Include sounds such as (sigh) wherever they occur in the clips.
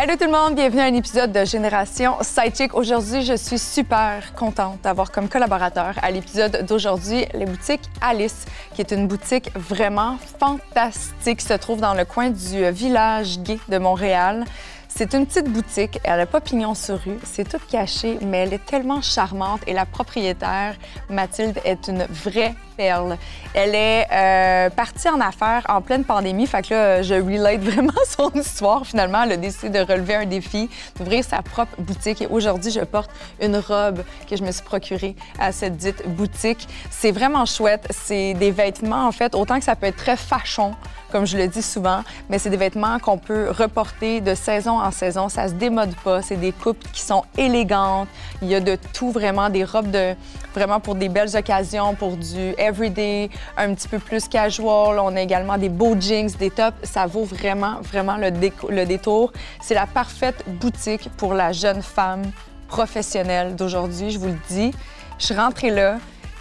Hello tout le monde, bienvenue à un épisode de Génération Sidechick. Aujourd'hui, je suis super contente d'avoir comme collaborateur à l'épisode d'aujourd'hui les boutiques Alice, qui est une boutique vraiment fantastique se trouve dans le coin du village gay de Montréal. C'est une petite boutique, elle n'a pas pignon sur rue, c'est tout caché, mais elle est tellement charmante et la propriétaire, Mathilde, est une vraie Elle est euh, partie en affaires en pleine pandémie, fait que là, je relate (laughs) vraiment son histoire. Finalement, elle a décidé de relever un défi, d'ouvrir sa propre boutique et aujourd'hui, je porte une robe que je me suis procurée à cette dite boutique. C'est vraiment chouette, c'est des vêtements, en fait, autant que ça peut être très fashion, comme je le dis souvent, mais c'est des vêtements qu'on peut reporter de saison en saison. Ça se démode pas. C'est des coupes qui sont élégantes. Il y a de tout vraiment, des robes de vraiment pour des belles occasions, pour du everyday, un petit peu plus casual. On a également des beaux jeans, des tops. Ça vaut vraiment, vraiment le, le détour. C'est la parfaite boutique pour la jeune femme professionnelle d'aujourd'hui, je vous le dis. Je suis rentrée là,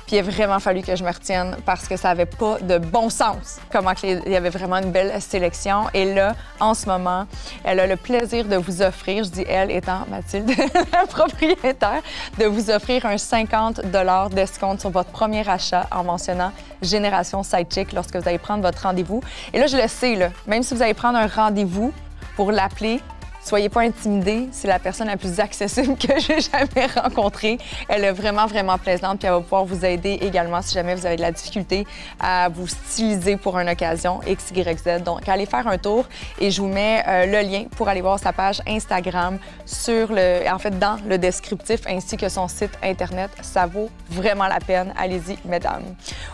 puis il a vraiment fallu que je me retienne parce que ça n'avait pas de bon sens. Comment il y avait vraiment une belle sélection. Et là, en ce moment, elle a le plaisir de vous offrir, je dis elle étant Mathilde, (laughs) la propriétaire, de vous offrir un 50 d'escompte sur votre premier achat en mentionnant Génération Sidechick lorsque vous allez prendre votre rendez-vous. Et là, je le sais, même si vous allez prendre un rendez-vous pour l'appeler, Soyez pas intimidés. C'est la personne la plus accessible (laughs) que j'ai jamais rencontrée. Elle est vraiment, vraiment plaisante. Puis elle va pouvoir vous aider également si jamais vous avez de la difficulté à vous styliser pour une occasion X, Y. Donc, allez faire un tour et je vous mets euh, le lien pour aller voir sa page Instagram sur le, en fait, dans le descriptif ainsi que son site Internet. Ça vaut vraiment la peine. Allez-y, mesdames.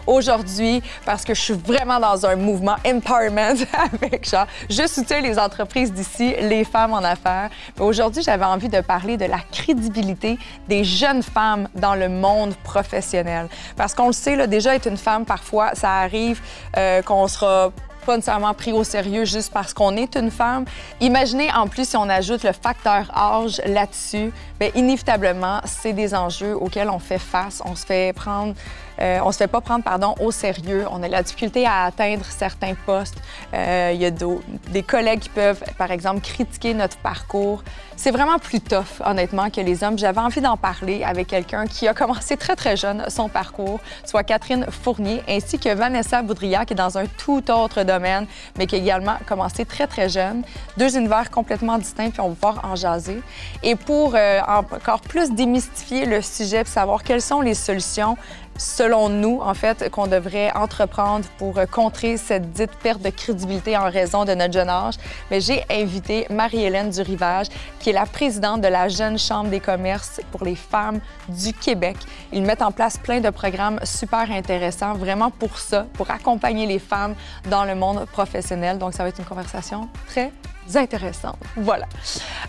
Aujourd'hui, parce que je suis vraiment dans un mouvement empowerment (laughs) avec genre, je soutiens les entreprises d'ici, les femmes en affaires. Aujourd'hui, j'avais envie de parler de la crédibilité des jeunes femmes dans le monde professionnel. Parce qu'on le sait, là, déjà être une femme, parfois, ça arrive euh, qu'on sera pas nécessairement pris au sérieux juste parce qu'on est une femme. Imaginez en plus si on ajoute le facteur âge là-dessus, bien inévitablement, c'est des enjeux auxquels on fait face. On se fait prendre euh, on ne se fait pas prendre pardon, au sérieux. On a la difficulté à atteindre certains postes. Euh, il y a des collègues qui peuvent, par exemple, critiquer notre parcours. C'est vraiment plus tough, honnêtement, que les hommes. J'avais envie d'en parler avec quelqu'un qui a commencé très, très jeune son parcours, soit Catherine Fournier, ainsi que Vanessa Boudria, qui est dans un tout autre domaine, mais qui a également commencé très, très jeune. Deux univers complètement distincts, puis on va pouvoir en jaser. Et pour euh, encore plus démystifier le sujet, puis savoir quelles sont les solutions, selon nous, en fait, qu'on devrait entreprendre pour contrer cette dite perte de crédibilité en raison de notre jeune âge. Mais j'ai invité Marie-Hélène Durivage, qui est la présidente de la Jeune Chambre des commerces pour les femmes du Québec. Ils mettent en place plein de programmes super intéressants, vraiment pour ça, pour accompagner les femmes dans le monde professionnel. Donc, ça va être une conversation très intéressante. Voilà.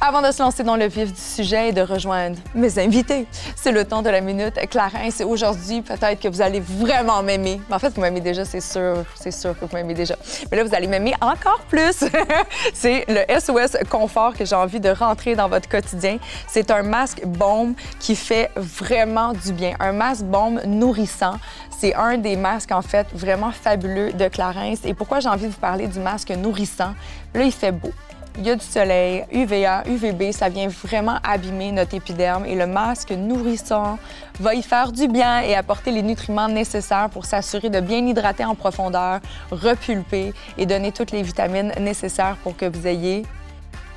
Avant de se lancer dans le vif du sujet et de rejoindre mes invités, c'est le temps de la minute Clarence. Aujourd'hui, peut-être que vous allez vraiment m'aimer. En fait, vous m'aimez déjà, c'est sûr. C'est sûr que vous m'aimez déjà. Mais là, vous allez m'aimer encore plus. (laughs) c'est le SOS Confort que j'ai envie de rentrer dans votre quotidien. C'est un masque bombe qui fait vraiment du bien. Un masque bombe nourrissant. C'est un des masques, en fait, vraiment fabuleux de Clarence. Et pourquoi j'ai envie de vous parler du masque nourrissant? Là, il fait beau il y a du soleil, UVA, UVB, ça vient vraiment abîmer notre épiderme et le masque nourrissant va y faire du bien et apporter les nutriments nécessaires pour s'assurer de bien hydrater en profondeur, repulper et donner toutes les vitamines nécessaires pour que vous ayez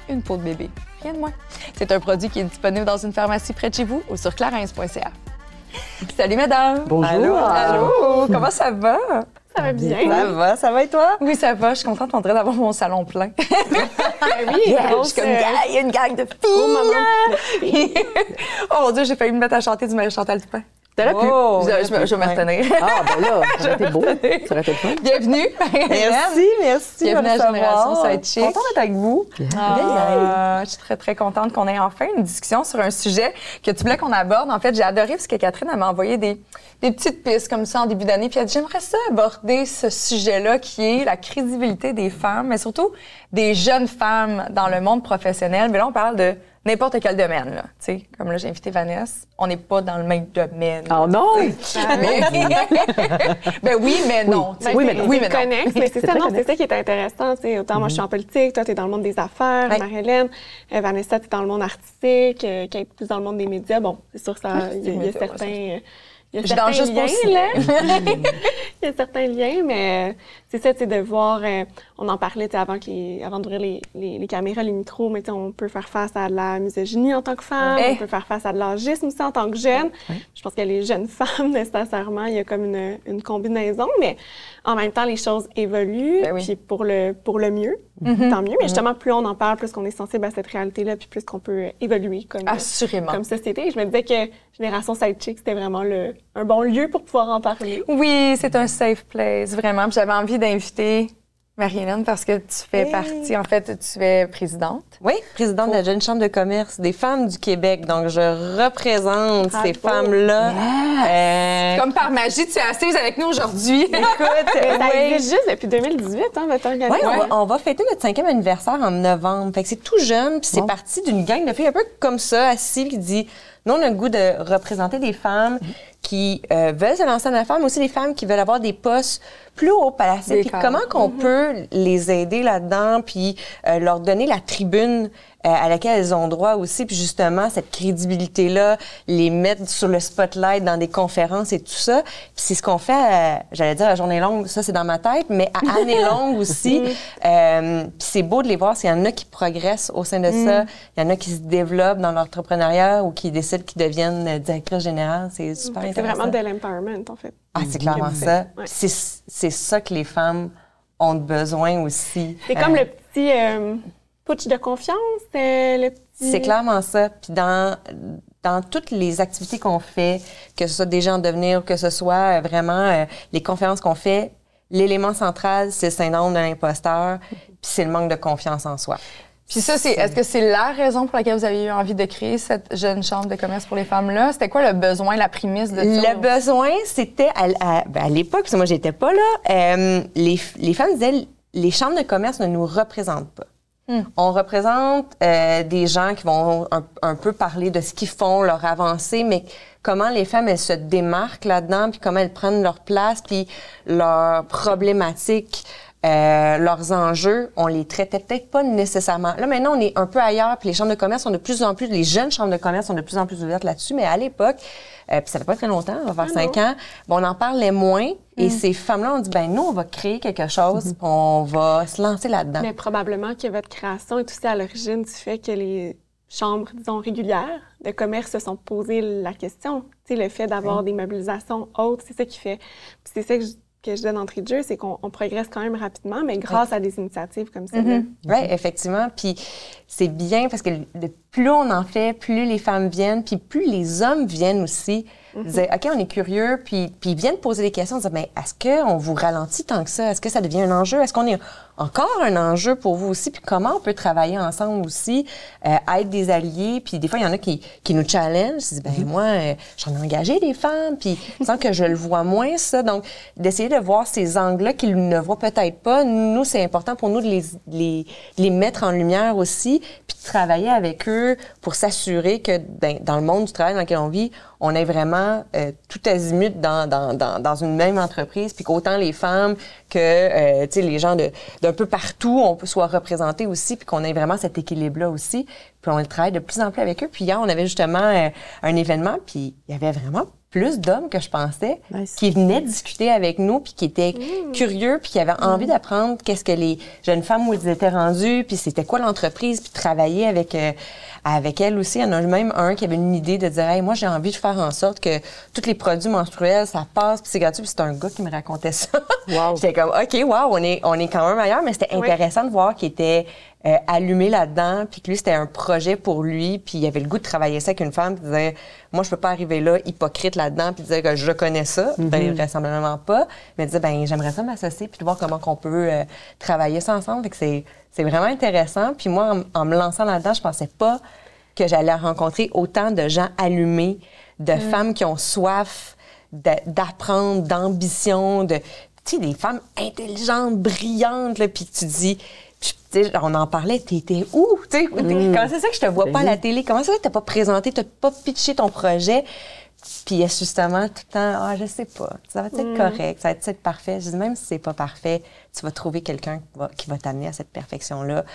une peau de bébé. Rien de moins. C'est un produit qui est disponible dans une pharmacie près de chez vous ou sur clarins.ca. Salut mesdames! Bonjour! Allô! Comment ça va? Ça va bien. Ça va, ça va et toi? Oui, ça va. Je suis contente, on dirait d'avoir mon salon plein. (laughs) Ben oui, Yeah, je suis comme, il y a une gang de filles. Oh, (laughs) maman. oh mon Dieu, j'ai failli me mettre à chanter du Marie Chantal Dupin. T'aurais pu. Oh, je, je, je me retenir. Ah, ben là, (laughs) ça aurait été beau. Ça aurait été fun. Bienvenue. Merci, merci. Bienvenue à Génération. Sidechick. Contente d'être avec vous. Ah, je suis très, très contente qu'on ait enfin une discussion sur un sujet que tu voulais qu'on aborde. En fait, j'ai adoré parce que Catherine elle m'a envoyé des, des petites pistes comme ça en début d'année. Puis elle a dit, j'aimerais ça aborder ce sujet-là qui est la crédibilité des femmes, mais surtout des jeunes femmes dans le monde professionnel. Mais là, on parle de n'importe quel domaine. Là. Tu sais, comme là, j'ai invité Vanessa. On n'est pas dans le même domaine. Oh non! Mais- (laughs) ben oui, mais non. tu sais. Oui, mais non. Oui, mais (laughs) c'est ça, très non, c'est connexe. ça qui est intéressant. tu sais. Autant moi, je suis en politique, toi, tu es dans le monde des affaires, Ouais. Marie-Hélène, euh, Vanessa, tu es dans le monde artistique, euh, Kate plus dans le monde des médias. Bon, c'est sûr, ça, il y a, y certains, il y a certains pour liens, là. (laughs) il y a certains liens, mais c'est ça, tu de voir, euh, on en parlait, avant que les, avant d'ouvrir les, les, les caméras, les micros, mais on peut faire face à de la misogynie en tant que femme, on peut faire face à de l'âgisme aussi en tant que jeune. Je pense que les jeunes (laughs) femmes, nécessairement, il y a comme une, une combinaison, mais en même temps, les choses évoluent, Ben oui. puis pour le, pour le mieux, tant mieux. Mais justement, plus on en parle, plus qu'on est sensible à cette réalité-là, puis plus qu'on peut évoluer comme, Assurément. comme société. Et je me disais que Génération Sidechick, c'était vraiment le, un bon lieu pour pouvoir en parler. Oui, c'est un safe place, vraiment. J'avais envie d'inviter Marie-Hélène parce que tu fais Hey. partie, en fait, tu es présidente. Oui, présidente de la Jeune Chambre de commerce des femmes du Québec. Donc, je représente Bravo. ces femmes-là. Euh, Comme par magie, tu es assise avec nous aujourd'hui. (laughs) écoute, oui. juste depuis 2018, hein, votre Oui, on, va, on va fêter notre cinquième anniversaire en novembre. Fait que c'est tout jeune, puis c'est Bon. parti d'une gang de filles un peu comme ça, assises, qui dit nous, on a le goût de représenter des femmes qui euh, veulent se lancer en affaires, mais aussi des femmes qui veulent avoir des postes plus haut placés. Des Puis comment qu'on peut les aider là-dedans, puis euh, leur donner la tribune euh, à laquelle elles ont droit aussi, puis justement cette crédibilité-là, les mettre sur le spotlight dans des conférences et tout ça. Puis c'est ce qu'on fait, à- j'allais dire à journée longue, ça c'est dans ma tête, mais à année (laughs) longue aussi. Euh, puis c'est beau de les voir, s'il y en a qui progressent au sein de ça, il y en a qui se développent dans l'entrepreneuriat ou qui décident qu'ils deviennent euh, directrice générale, c'est super C'est vraiment de l'empowerment, en fait. Ah, c'est clairement ça. Ouais. C'est c'est ça que les femmes ont besoin aussi. C'est Euh, comme le petit euh, putsch de confiance, euh, le petit... C'est clairement ça. Puis dans, dans toutes les activités qu'on fait, que ce soit déjà en devenir, que ce soit euh, vraiment euh, les conférences qu'on fait, l'élément central, c'est le syndrome de l'imposteur, puis c'est le manque de confiance en soi. Puis ça, c'est, est-ce que c'est la raison pour laquelle vous avez eu envie de créer cette jeune chambre de commerce pour les femmes-là? C'était quoi le besoin, la prémisse de ça? Le besoin, c'était à, à- ben, à l'époque, parce que moi, j'étais pas là, euh, les, les femmes disaient les chambres de commerce ne nous représentent pas. Hmm. On représente euh, des gens qui vont un, un peu parler de ce qu'ils font, leur avancée, mais comment les femmes, elles se démarquent là-dedans, puis comment elles prennent leur place, puis leurs problématiques, euh, leurs enjeux, on les traitait peut-être pas nécessairement. Là, maintenant, on est un peu ailleurs, puis les chambres de commerce sont de plus en plus, les jeunes chambres de commerce sont de plus en plus ouvertes là-dessus, mais à l'époque, euh, puis ça fait pas très longtemps, on va faire cinq ans, bon, on en parlait moins, et ces femmes-là ont dit, ben nous, on va créer quelque chose, puis on va se lancer là-dedans. Mais probablement que votre création est aussi à l'origine du fait que les chambres, disons, régulières de commerce se sont posées la question. Tu sais, le fait d'avoir des mobilisations hautes, c'est ça qui fait. C'est ça que je, que je donne d'entrée de jeu, c'est qu'on on progresse quand même rapidement, mais grâce à des initiatives comme celle-là. Oui, effectivement. Puis c'est bien parce que le- plus on en fait, plus les femmes viennent, puis plus les hommes viennent aussi. Dire, OK, on est curieux, puis, puis ils viennent poser des questions, dire, mais est-ce qu'on vous ralentit tant que ça? Est-ce que ça devient un enjeu? Est-ce qu'on est encore un enjeu pour vous aussi? Puis comment on peut travailler ensemble aussi, euh, être des alliés? Puis des fois, il y en a qui, qui nous challengent. Ils disent, ben moi, euh, j'en ai engagé des femmes, puis sans que je le vois moins, ça. Donc, d'essayer de voir ces angles-là qu'ils ne voient peut-être pas. Nous, c'est important pour nous de les, les, les mettre en lumière aussi, puis de travailler avec eux pour s'assurer que dans, dans le monde du travail dans lequel on vit, on est vraiment euh, tout azimut dans, dans, dans, dans une même entreprise, puis qu'autant les femmes que euh, les gens d'un peu partout, on peut soit représentés aussi, puis qu'on ait vraiment cet équilibre-là aussi. Puis on le travaille de plus en plus avec eux. Puis hier, on avait justement euh, un événement, puis il y avait vraiment plus d'hommes que je pensais Nice. qui venaient discuter avec nous, puis qui étaient curieux, puis qui avaient envie d'apprendre qu'est-ce que les jeunes femmes où ils étaient rendus, puis c'était quoi l'entreprise, puis travailler avec euh, avec elles aussi. Il y en a même un qui avait une idée de dire, hey, moi j'ai envie de faire en sorte que tous les produits menstruels ça passe, puis c'est gratuit. Puis c'est un gars qui me racontait ça. Wow. (laughs) J'étais comme, ok, wow, on est on est quand même ailleurs, mais c'était Oui. intéressant de voir qu'il était euh, allumé là-dedans, puis que lui, c'était un projet pour lui, puis il avait le goût de travailler ça avec une femme, puis il disait, moi, je peux pas arriver là, hypocrite là-dedans, puis dire que je connais ça, ben, vraisemblablement pas, mais il disait, ben, j'aimerais ça m'associer, puis de voir comment on peut euh, travailler ça ensemble. Fait que c'est, c'est vraiment intéressant. Puis moi, en, en me lançant là-dedans, je pensais pas que j'allais rencontrer autant de gens allumés, de femmes qui ont soif d'apprendre, d'ambition, de, tu sais, des femmes intelligentes, brillantes, là, puis tu dis, puis, tu sais, on en parlait, t'étais où? Tu sais, comment c'est ça que je te vois pas à la télé? Comment ça que t'as pas présenté, t'as pas pitché ton projet? Puis justement tout le temps, ah, je sais pas, ça va être correct, ça va être parfait. Je dis, même si c'est pas parfait, tu vas trouver quelqu'un qui va, qui va t'amener à cette perfection-là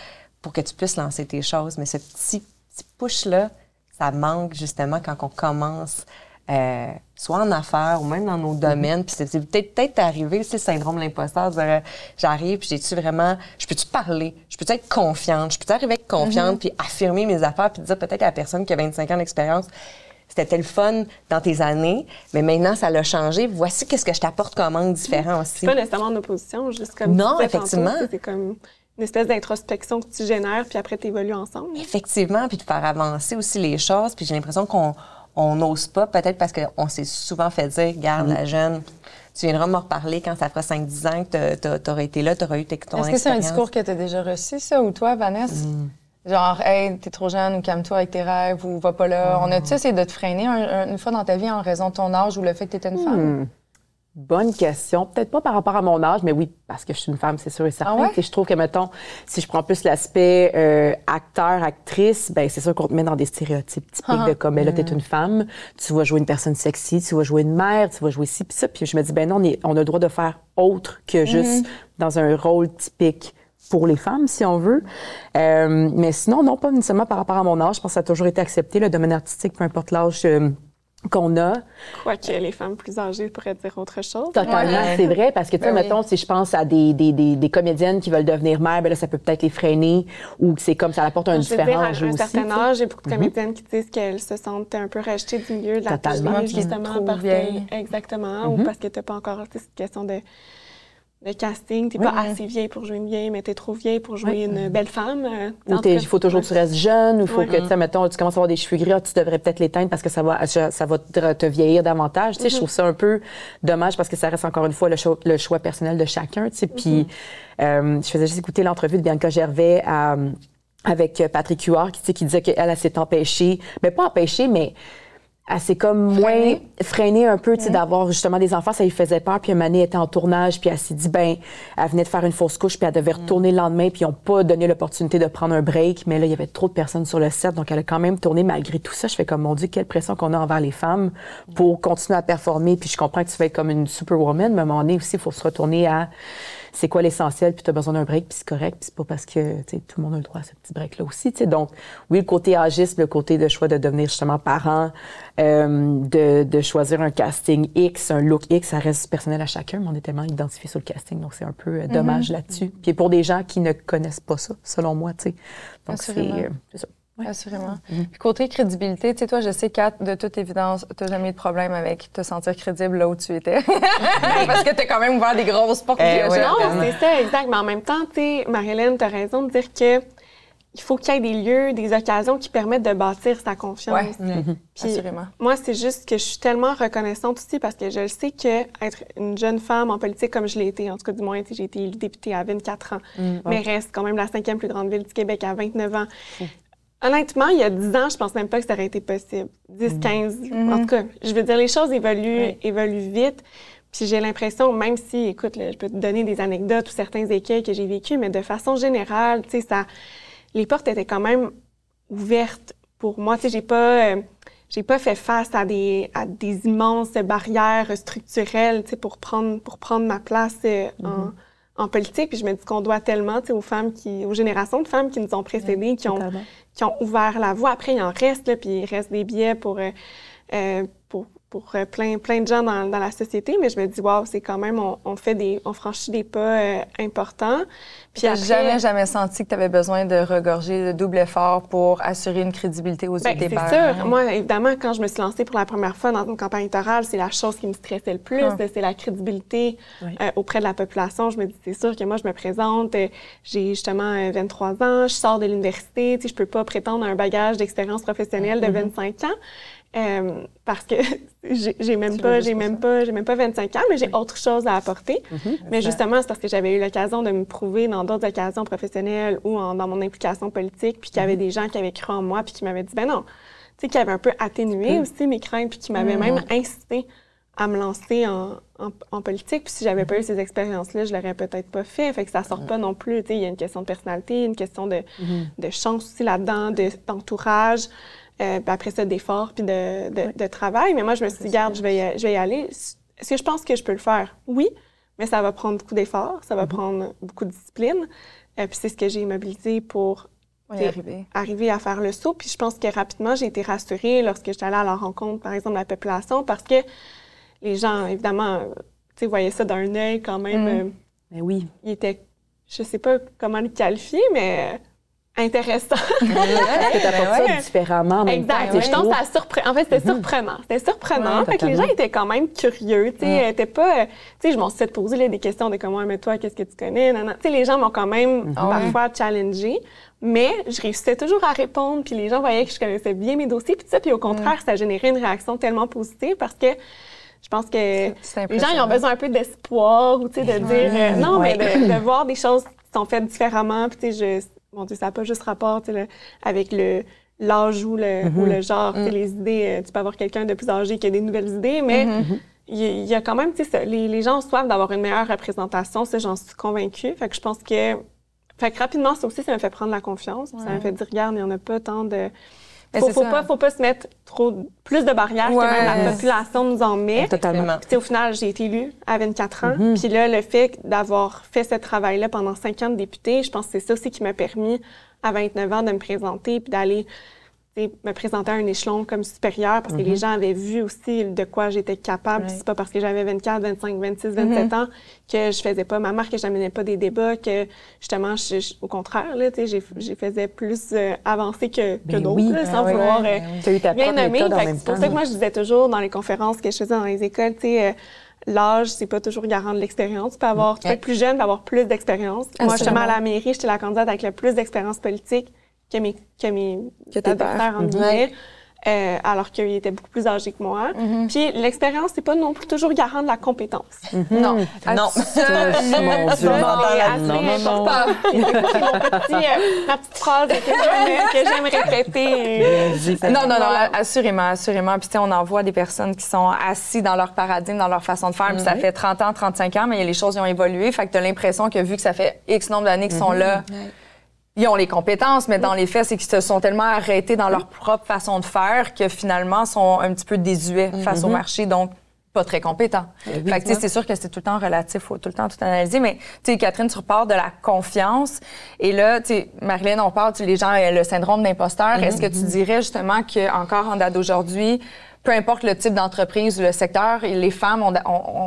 pour que tu puisses lancer tes choses. Mais ce petit, petit push-là, ça manque justement quand on commence, euh, soit en affaires ou même dans nos domaines. Puis c'est peut-être arrivé le syndrome de l'imposteur, euh, j'arrive, puis j'ai-tu vraiment, je peux-tu parler, je peux-tu être confiante, je peux-tu arriver avec confiante, puis affirmer mes affaires, puis dire peut-être à la personne qui a 25 ans d'expérience, c'était le fun dans tes années, mais maintenant, ça l'a changé. Voici qu'est-ce que je t'apporte comme angle différent aussi. C'est pas nécessairement en opposition, juste comme Non, effectivement. C'est comme une espèce d'introspection que tu génères, puis après, tu évolues ensemble. Effectivement, puis de faire avancer aussi les choses. Puis j'ai l'impression qu'on on n'ose pas, peut-être parce qu'on s'est souvent fait dire, regarde, la jeune, tu viendras me reparler quand ça fera 5-10 ans que tu auras été là, tu auras eu tes- ton Est-ce que c'est un expérience. discours que tu as déjà reçu, ça, ou toi, Vanessa? Genre, hey, t'es trop jeune, ou calme-toi avec tes rêves, ou va pas là. On a-tu essayé de te freiner un- un- une fois dans ta vie en raison de ton âge ou le fait que t'étais une femme? Bonne question. Peut-être pas par rapport à mon âge, mais oui, parce que je suis une femme, c'est sûr et certain. Ah ouais? Je trouve que, mettons, si je prends plus l'aspect euh, acteur, actrice, ben c'est sûr qu'on te met dans des stéréotypes typiques Ah. de comme, ben là, t'es une femme, tu vas jouer une personne sexy, tu vas jouer une mère, tu vas jouer ci, puis ça. Puis je me dis, ben non, on, est- on a le droit de faire autre que juste dans un rôle typique pour les femmes, si on veut. Euh, mais sinon, non, pas nécessairement par rapport à mon âge. Je pense que ça a toujours été accepté, le domaine artistique, peu importe l'âge euh, qu'on a. Quoique les femmes plus âgées pourraient dire autre chose. Totalement, Ouais. c'est vrai, parce que, tu sais, Ben oui. mettons, si je pense à des, des, des, des comédiennes qui veulent devenir mères, ben là, ça peut peut-être les freiner ou que c'est comme ça apporte un Je dire, à différent un aussi. certain âge, j'ai beaucoup de comédiennes qui disent qu'elles se sentent un peu rejetées du milieu de la Totalement. justement parce que exactement ou parce que t'as pas encore tu sais, cette question de de casting, t'es pas assez vieille pour jouer une vieille, mais t'es trop vieille pour jouer une belle femme. euh, Ou il faut toujours que tu restes jeune, ou il faut Ouais. que, tu sais, mettons, tu commences à avoir des cheveux gris, ah, tu devrais peut-être l'éteindre parce que ça va, ça va te, te vieillir davantage. Tu sais, je trouve ça un peu dommage parce que ça reste encore une fois le choix, le choix personnel de chacun, tu sais. Puis, euh, je faisais juste écouter l'entrevue de Bianca Gervais à, avec euh, Patrick Huard, qui, tu sais, qui disait qu'elle, elle s'est empêchée, mais pas empêchée, mais elle s'est comme moins Freinée? un peu, tu sais, d'avoir justement des enfants, ça lui faisait peur. Puis Mané était en tournage, puis elle s'est dit, ben, elle venait de faire une fausse couche, puis elle devait retourner le lendemain, puis ils n'ont pas donné l'opportunité de prendre un break. Mais là, il y avait trop de personnes sur le set, donc elle a quand même tourné malgré tout ça. Je fais comme, mon Dieu, quelle pression qu'on a envers les femmes pour continuer à performer. Puis je comprends que tu vas être comme une superwoman, mais à un moment donné aussi, il faut se retourner à c'est quoi l'essentiel, puis tu as besoin d'un break, puis c'est correct, puis c'est pas parce que tout le monde a le droit à ce petit break-là aussi. tu sais. Donc, oui, le côté âgiste, le côté de choix de devenir justement parent, euh, de, de choisir un casting X, un look X, ça reste personnel à chacun, mais on est tellement identifié sur le casting, donc c'est un peu euh, dommage là-dessus. Puis pour des gens qui ne connaissent pas ça, selon moi, tu sais. Donc, c'est euh, ça. Ouais. Assurément. Puis côté crédibilité, tu sais, toi, je sais, Kat, de toute évidence, t'as jamais eu de problème avec te sentir crédible là où tu étais. (laughs) Parce que t'as quand même ouvert des grosses portes. Eh Non, c'est ça, exact. Mais en même temps, tu sais, Marie-Hélène, tu as raison de dire que il faut qu'il y ait des lieux, des occasions qui permettent de bâtir sa confiance. Ouais, Puis assurément. moi, c'est juste que je suis tellement reconnaissante aussi parce que je le sais que être une jeune femme en politique comme je l'ai été, en tout cas du moins, tu j'ai été élue députée à 24 ans, mais reste quand même la cinquième plus grande ville du Québec à 29 ans. Honnêtement, il y a 10 ans, je pense même pas que ça aurait été possible. 10, 15, en tout cas, je veux dire, les choses évoluent, évoluent vite. Puis j'ai l'impression, même si, écoute, là, je peux te donner des anecdotes ou certains écueils que j'ai vécus, mais de façon générale, tu sais, ça, les portes étaient quand même ouvertes pour moi. Tu sais, j'ai pas, euh, j'ai pas fait face à des, à des immenses barrières structurelles, tu sais, pour prendre, pour prendre ma place euh, en, en politique. Puis je me dis qu'on doit tellement, aux femmes qui, aux générations de femmes qui nous ont précédées, qui ont, Totalement. qui ont ouvert la voie. Après, il en reste, là, puis il reste des billets pour, euh, euh, pour pour euh, plein, plein de gens dans, dans la société, mais je me dis, waouh, c'est quand même, on, on fait des, on franchit des pas euh, importants. Puis J'ai après, jamais, jamais senti que tu avais besoin de regorger de double effort pour assurer une crédibilité aux yeux Ben, des c'est sûr. Moi, évidemment, quand je me suis lancée pour la première fois dans une campagne électorale, c'est la chose qui me stressait le plus, Ah. c'est la crédibilité Oui. euh, auprès de la population. Je me dis, c'est sûr que moi, je me présente, euh, j'ai justement euh, 23 ans, je sors de l'université, tu sais, je peux pas prétendre à un bagage d'expérience professionnelle de 25 ans. Euh, parce que (laughs) j'ai même pas, j'ai même ça? pas, j'ai même pas 25 ans, mais j'ai autre chose à apporter. Mais justement, c'est parce que j'avais eu l'occasion de me prouver dans d'autres occasions professionnelles ou en- dans mon implication politique, puis qu'il y avait des gens qui avaient cru en moi, puis qui m'avaient dit, ben non, tu sais, qui avaient un peu atténué aussi mes craintes, puis qui m'avaient même incité à me lancer en, en, en politique. Puis si j'avais pas eu ces expériences-là, je l'aurais peut-être pas fait. Fait que ça sort pas non plus. Tu sais, il y a une question de personnalité, une question de, de chance aussi là-dedans, de- d'entourage. Euh, puis après ça, d'effort puis de, de, de travail. Mais moi, je me suis dit, garde, je vais, y, je vais y aller. Est-ce que je pense que je peux le faire? Oui, mais ça va prendre beaucoup d'efforts, ça va prendre beaucoup de discipline. Euh, puis c'est ce que j'ai mobilisé pour arrivé. arriver à faire le saut. Puis je pense que rapidement, j'ai été rassurée lorsque j'étais allée à la rencontre, par exemple, de la population, parce que les gens, évidemment, euh, tu voyaient ça d'un œil quand même. Mm. euh, Mais Ben oui. il était, je sais pas comment le qualifier, mais euh, intéressant. (laughs) Parce que t'apportes ouais. ça différemment en même Exact. temps. Je pense que ça surprend. En fait, c'était surprenant. C'était surprenant. Ouais, fait que les gens étaient quand même curieux. Tu sais, étaient pas. euh, Tu sais, je m'en suis poser là, des questions de comment, mais toi, qu'est-ce que tu connais? Tu sais, les gens m'ont quand même Ah ouais. parfois challengé. Mais je réussissais toujours à répondre, puis les gens voyaient que je connaissais bien mes dossiers, puis tout ça. Puis au contraire, ça générait une réaction tellement positive parce que je pense que les gens, ils ont besoin un peu d'espoir ou, tu sais, de dire, euh, non, mais de, de voir des choses qui sont faites différemment. Puis, tu sais, je, mon Dieu, ça n'a pas juste rapport, tu sais, le- avec le l'âge ou le, ou le genre, tu sais, les idées. euh, Tu peux avoir quelqu'un de plus âgé qui a des nouvelles idées, mais il y, a- il y a quand même, tu sais, ça, les, les gens ont soif d'avoir une meilleure représentation, ça, j'en suis convaincue. Fait que je pense que, fait que rapidement, ça aussi, ça me fait prendre la confiance. Ça me fait dire, regarde, il n'y en a pas tant de... Mais Faut, faut pas, faut pas se mettre trop, plus de barrières que même la population nous en met. Totalement. Puis, au final, j'ai été élue à 24 ans. Puis là, le fait d'avoir fait ce travail-là pendant 5 ans de députée, je pense que c'est ça aussi qui m'a permis, à 29 ans, de me présenter puis d'aller me présenter à un échelon comme supérieur parce que les gens avaient vu aussi de quoi j'étais capable. Puis C'est pas parce que j'avais 24, 25, 26, 27 ans que je faisais pas ma marque, que j'amenais pas des débats, que justement, je- je- au contraire, là, tu j'ai- j'ai faisais plus euh, avancer que, que Ben d'autres, oui, sans ben oui, vouloir... ben euh, oui. Tu as eu ta bien même C'est pour ça que moi, je disais toujours dans les conférences que je faisais dans les écoles, tu sais, euh, l'âge, c'est pas toujours garant de l'expérience. Tu peux avoir, tu peux être plus jeune, puis avoir plus d'expérience. Moi, justement, à la mairie, j'étais la candidate avec le plus d'expérience politique que mes, que mes Que adversaires, entre Ouais. guillemets. euh, alors qu'ils étaient beaucoup plus âgés que moi. Puis l'expérience, c'est pas non plus toujours garant de la compétence. Non. Non. Absolument. Mon Dieu. Non, non, non, non, non. C'est mon petit, euh, ma petite phrase que j'aime, répéter. Non, non, non, assurément, assurément. Puis, tu sais, on en voit des personnes qui sont assis dans leur paradigme, dans leur façon de faire. Puis, ça fait 30 ans, 35 ans, mais les choses ont évolué. Fait que tu as l'impression que, vu que ça fait X nombre d'années qu'ils sont là, ils ont les compétences, mais dans les faits, c'est qu'ils se sont tellement arrêtés dans leur propre façon de faire que finalement, sont un petit peu désuets face au marché. Donc, pas très compétents. fait que, tu sais, c'est sûr que c'est tout le temps relatif, faut tout le temps tout analyser. Mais, tu sais, Catherine, tu repars de la confiance. Et là, tu sais, Marilyn, on parle, tu les gens, euh, le syndrome d'imposteur. Est-ce que tu dirais justement qu'encore en date d'aujourd'hui, peu importe le type d'entreprise ou le secteur, les femmes ont,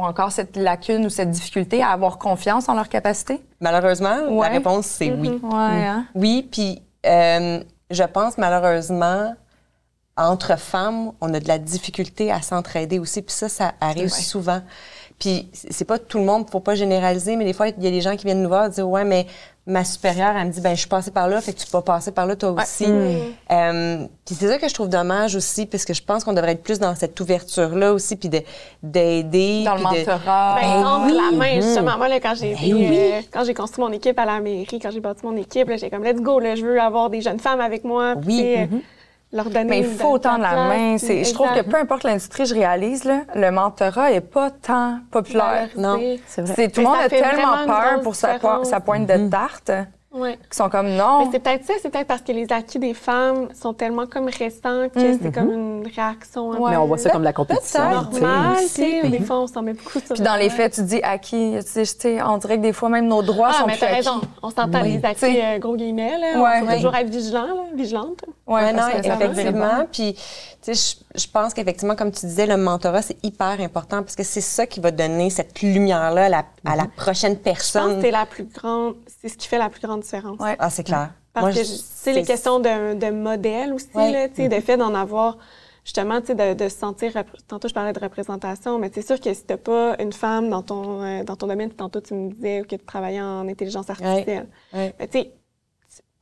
encore cette lacune ou cette difficulté à avoir confiance en leur capacité? Malheureusement, Ouais. la réponse, c'est oui. Ouais, hein? Oui, puis euh, je pense malheureusement, entre femmes, on a de la difficulté à s'entraider aussi, puis ça, ça arrive souvent. Puis c'est pas tout le monde, faut pas généraliser, mais des fois, il y a des gens qui viennent nous voir et dire Ouais, mais ma supérieure, elle me dit ben je suis passée par là, fait que tu peux passer par là toi aussi. Euh, puis c'est ça que je trouve dommage aussi, parce que je pense qu'on devrait être plus dans cette ouverture-là aussi, puis de- d'aider. Dans le puis de- mentorat. Ben, oui. la main, justement. Moi, là, quand j'ai Ben oui. euh, quand j'ai construit mon équipe à la mairie, quand j'ai bâti mon équipe, j'ai comme, let's go, là, je veux avoir des jeunes femmes avec moi. Oui. euh, leur donner Mais il faut de la tendre la main. C'est- Je trouve que peu importe l'industrie, je réalise, là, le mentorat est pas tant populaire. Non. C'est vrai. C'est tout le monde a tellement peur pour sa, pointe de tarte. Ouais. qui sont comme non. Mais c'est peut-être ça, c'est peut-être parce que les acquis des femmes sont tellement comme récents que c'est comme une réaction un Mais on voit ça comme de la compétition. normale, tu sais. Des fois, on s'en met beaucoup sur Puis dans les faits, tu dis acquis. Tu sais, tu sais, on dirait que des fois, même nos droits Ah, sont mais plus acquis. raison. On s'entend Oui. les acquis, euh, gros guillemets, là. Ouais. On faut toujours être vigilant, là, vigilante. Ouais, Ouais, non, effectivement. Puis, tu sais, je, je pense qu'effectivement, comme tu disais, le mentorat, c'est hyper important parce que c'est ça qui va donner cette lumière-là à la, à la prochaine Je pense personne. que c'est la plus grande, c'est ce qui fait la plus grande différence. Ouais. Ah, c'est clair. Parce Moi, que, sais, les questions de, de modèle aussi, Ouais. là, tu sais, de fait d'en avoir, justement, tu sais, de, de se sentir, tantôt je parlais de représentation, mais c'est sûr que si t'as pas une femme dans ton, euh, dans ton domaine, tantôt tu me disais que tu travaillais en intelligence artificielle, Ouais. mais tu sais,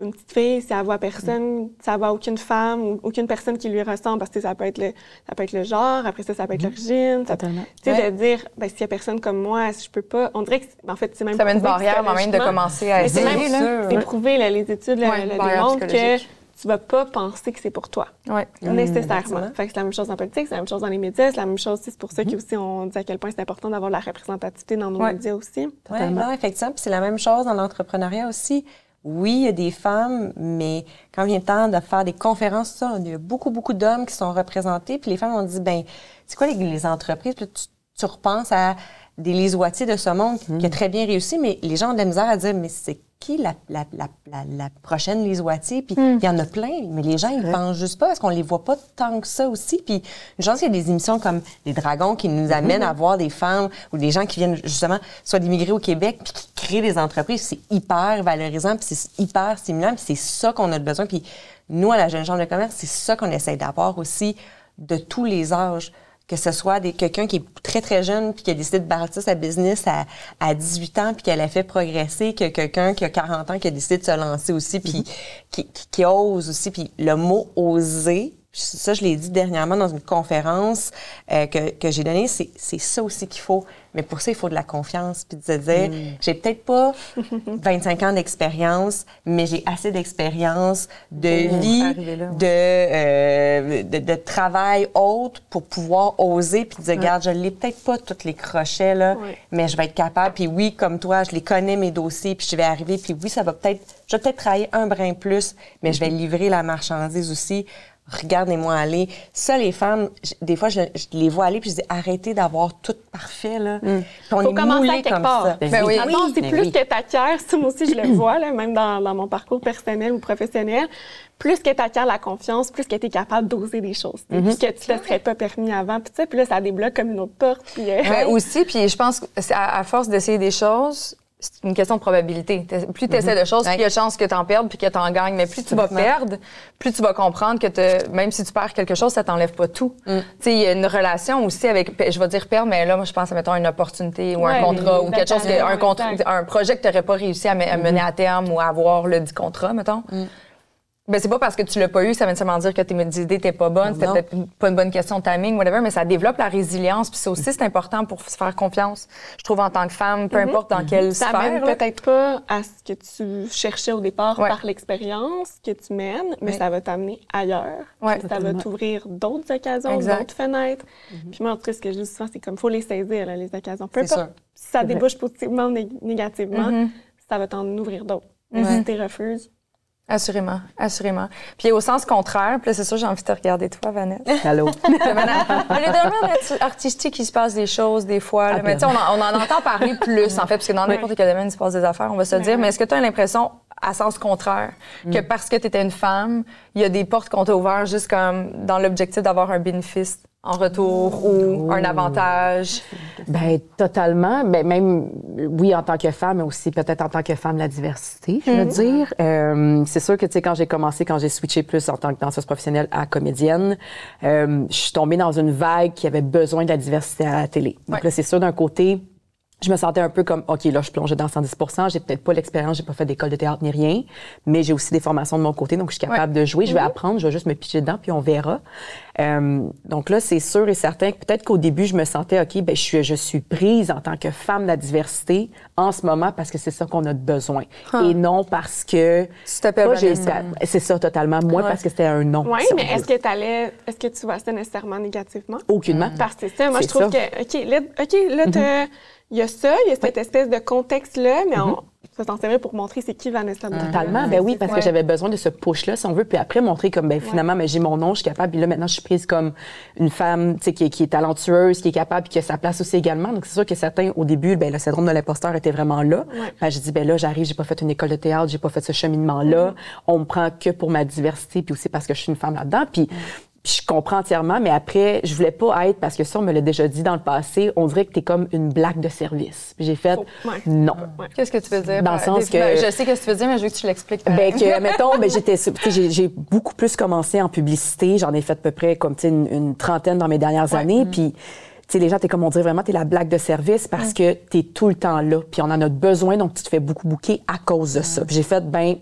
une petite fille, si elle voit personne, si elle voit aucune femme ou aucune personne qui lui ressemble, parce que ça peut être le, ça peut être le genre, après ça, ça peut être l'origine, ça- Totalement. tu sais, Ouais. de dire, ben, s'il y a personne comme moi, si je peux pas, on dirait que, c'est- en fait, c'est même Ça met une barrière moi-même de psychologiquement. commencer à Mais c'est essayer. même c'est prouvé, là, les études Ouais, le démontrent que tu vas pas penser que c'est pour toi, Ouais. nécessairement. absolument. Fait que c'est la même chose en politique, c'est la même chose dans les médias, c'est la même chose, c'est pour ça qu'aussi on dit à quel point c'est important d'avoir de la représentativité dans nos Ouais. médias aussi. Oui, non, effectivement. Puis c'est la même chose dans l'entrepreneuriat aussi. Oui, il y a des femmes, mais quand vient le temps de faire des conférences, ça, il y a beaucoup, beaucoup d'hommes qui sont représentés. Puis les femmes ont dit, ben, c'est quoi les, les entreprises? Puis tu, tu repenses à des Wattier de ce monde qui a très bien réussi, mais les gens ont de la misère à dire, mais c'est qui la, la, la, la, la prochaine Lise Wattier? Puis il y en a plein, mais les gens, ils pensent juste pas parce qu'on les voit pas tant que ça aussi. Puis je pense qu'il y a des émissions comme Les Dragons qui nous amènent à voir des femmes ou des gens qui viennent justement soit d'immigrer au Québec puis qui créent des entreprises. C'est hyper valorisant puis c'est hyper stimulant puis c'est ça qu'on a besoin. Puis nous, à la Jeune Chambre de commerce, c'est ça qu'on essaie d'avoir aussi de tous les âges que ce soit des quelqu'un qui est très très jeune puis qui a décidé de bâtir sa business à, à 18 ans puis qu'elle a fait progresser que quelqu'un qui a 40 ans qui a décidé de se lancer aussi puis qui, qui, qui ose aussi puis le mot oser ça je l'ai dit dernièrement dans une conférence euh, que, que j'ai donnée c'est c'est ça aussi qu'il faut mais pour ça il faut de la confiance puis de se dire j'ai peut-être pas (laughs) 25 ans d'expérience mais j'ai assez d'expérience de vie là, ouais. de, euh, de, de travail autre pour pouvoir oser puis dire, regarde, je l'ai peut-être pas tous les crochets, là, Ouais. mais je vais être capable. Puis oui, comme toi, je les connais, mes dossiers, puis je vais arriver. Puis oui, ça va peut-être, je vais peut-être travailler un brin plus, mais je vais livrer la marchandise aussi. Regardez-moi aller. Ça, les femmes, des fois, je, je les vois aller, puis je dis, arrêtez d'avoir tout parfait, là. Puis on Faut est commencer à quelque comme part. ça. Ben oui. C'est ben plus oui. que t'acquiers, ça moi aussi je le (clears throat) vois, là, même dans, dans mon parcours personnel ou professionnel, plus que t'acquiers la confiance, plus que t'es capable d'oser des choses, tu sais, plus que tu te serais pas permis avant, puis tu sais, puis là ça débloque comme une autre porte, puis euh, Ouais, aussi, puis je pense que c'est à, à force d'essayer des choses, c'est une question de probabilité. Plus tu essaies de choses, plus il y a de chances que tu en perdes puis que tu en gagnes. Mais plus tu vas perdre, plus tu vas comprendre que même si tu perds quelque chose, ça t'enlève pas tout. Tu sais, il y a une relation aussi avec, je vais dire perdre, mais là, moi, je pense à, mettons, une opportunité ou un contrat ou quelque chose, que, un, contrat, un projet que tu n'aurais pas réussi à, à mener à terme ou à avoir le dit contrat, mettons. Ben, c'est pas parce que tu l'as pas eu, ça veut nécessairement dire que tes idées n'étaient pas bonnes, c'était peut-être pas une bonne question de timing, whatever, mais ça développe la résilience, puis ça aussi, c'est important pour se faire confiance. Je trouve en tant que femme, peu importe dans quelle ça sphère. mène là. peut-être pas à ce que tu cherchais au départ Ouais. par l'expérience que tu mènes, mais Ouais. ça va t'amener ailleurs. Ouais. Ça va t'ouvrir d'autres occasions, Exact. d'autres fenêtres. Puis moi, en tout cas, ce que je dis souvent, c'est comme faut les saisir, là, les occasions. Peu importe si ça débouche positivement ou né- négativement, Mm-hmm. ça va t'en ouvrir d'autres. Mais si tu refuses, Assurément, assurément. Puis au sens contraire, puis c'est sûr, j'ai envie de te regarder toi, Vanessa. (laughs) Allô? (laughs) Mais les domaines arti- artistiques, il se passe des choses des fois. là. À mais tu on, en- on en entend parler (laughs) plus, en fait, parce que dans Oui. n'importe quel domaine, il se passe des affaires, on va se le dire. Mais est-ce que tu as l'impression, à sens contraire, que Mm. parce que tu étais une femme, il y a des portes qu'on t'a ouvertes juste comme dans l'objectif d'avoir un bénéfice? En retour ou un avantage? Ben totalement. Ben même, oui, en tant que femme, mais aussi peut-être en tant que femme de la diversité, je veux dire. Euh, c'est sûr que, tu sais, quand j'ai commencé, quand j'ai switché plus en tant que danseuse professionnelle à comédienne, euh, je suis tombée dans une vague qui avait besoin de la diversité à la télé. Donc Ouais. là, c'est sûr, d'un côté, je me sentais un peu comme, OK, là, je plongeais dans 110% J'ai peut-être pas l'expérience, j'ai pas fait d'école de théâtre ni rien, mais j'ai aussi des formations de mon côté, donc je suis capable de jouer. Je vais apprendre, je vais juste me pitcher dedans, puis on verra. Euh, donc là, c'est sûr et certain que peut-être qu'au début, je me sentais, OK, ben je suis, je suis prise en tant que femme de la diversité en ce moment parce que c'est ça qu'on a besoin. Et non parce que... C'est ça, totalement. Moi, parce que c'était un nom. Oui, si mais est-ce que tu est-ce que tu vois ça nécessairement négativement? Aucunement. Parce que ça, moi, je trouve ça. Que, OK, là, OK, là il y a ça, il y a cette espèce de contexte-là, mais on- peux s'en servir pour montrer c'est qui Vanessa. Totalement, ben oui, parce Ouais. que j'avais besoin de ce push-là, si on veut, puis après montrer comme, ben finalement, ben, j'ai mon nom, je suis capable, puis là, maintenant, je suis prise comme une femme, tu sais, qui, est- qui est talentueuse, qui est capable, puis qui a sa place aussi également. Donc, c'est sûr que certains, au début, ben le syndrome de l'imposteur était vraiment là. Ben, j'ai dit, ben là, j'arrive, j'ai pas fait une école de théâtre, j'ai pas fait ce cheminement-là. On me prend que pour ma diversité, puis aussi parce que je suis une femme là-dedans, puis puis je comprends entièrement, mais après, je voulais pas être, parce que ça, on me l'a déjà dit dans le passé, on dirait que t'es comme une blague de service. Puis j'ai fait, Oh, ouais. non. Qu'est-ce que tu veux dire? Dans le par- sens que- ben, Je sais ce que tu veux dire, mais je veux que tu l'expliques. Ben que mettons, ben (laughs) j'étais, j'ai, beaucoup plus commencé en publicité. J'en ai fait à peu près comme tu sais une, une trentaine dans mes dernières années. Puis tu sais les gens t'es comme on dirait vraiment t'es la blague de service parce que t'es tout le temps là. Puis on en a besoin donc tu te fais beaucoup bouquer à cause de ça. Puis j'ai fait ben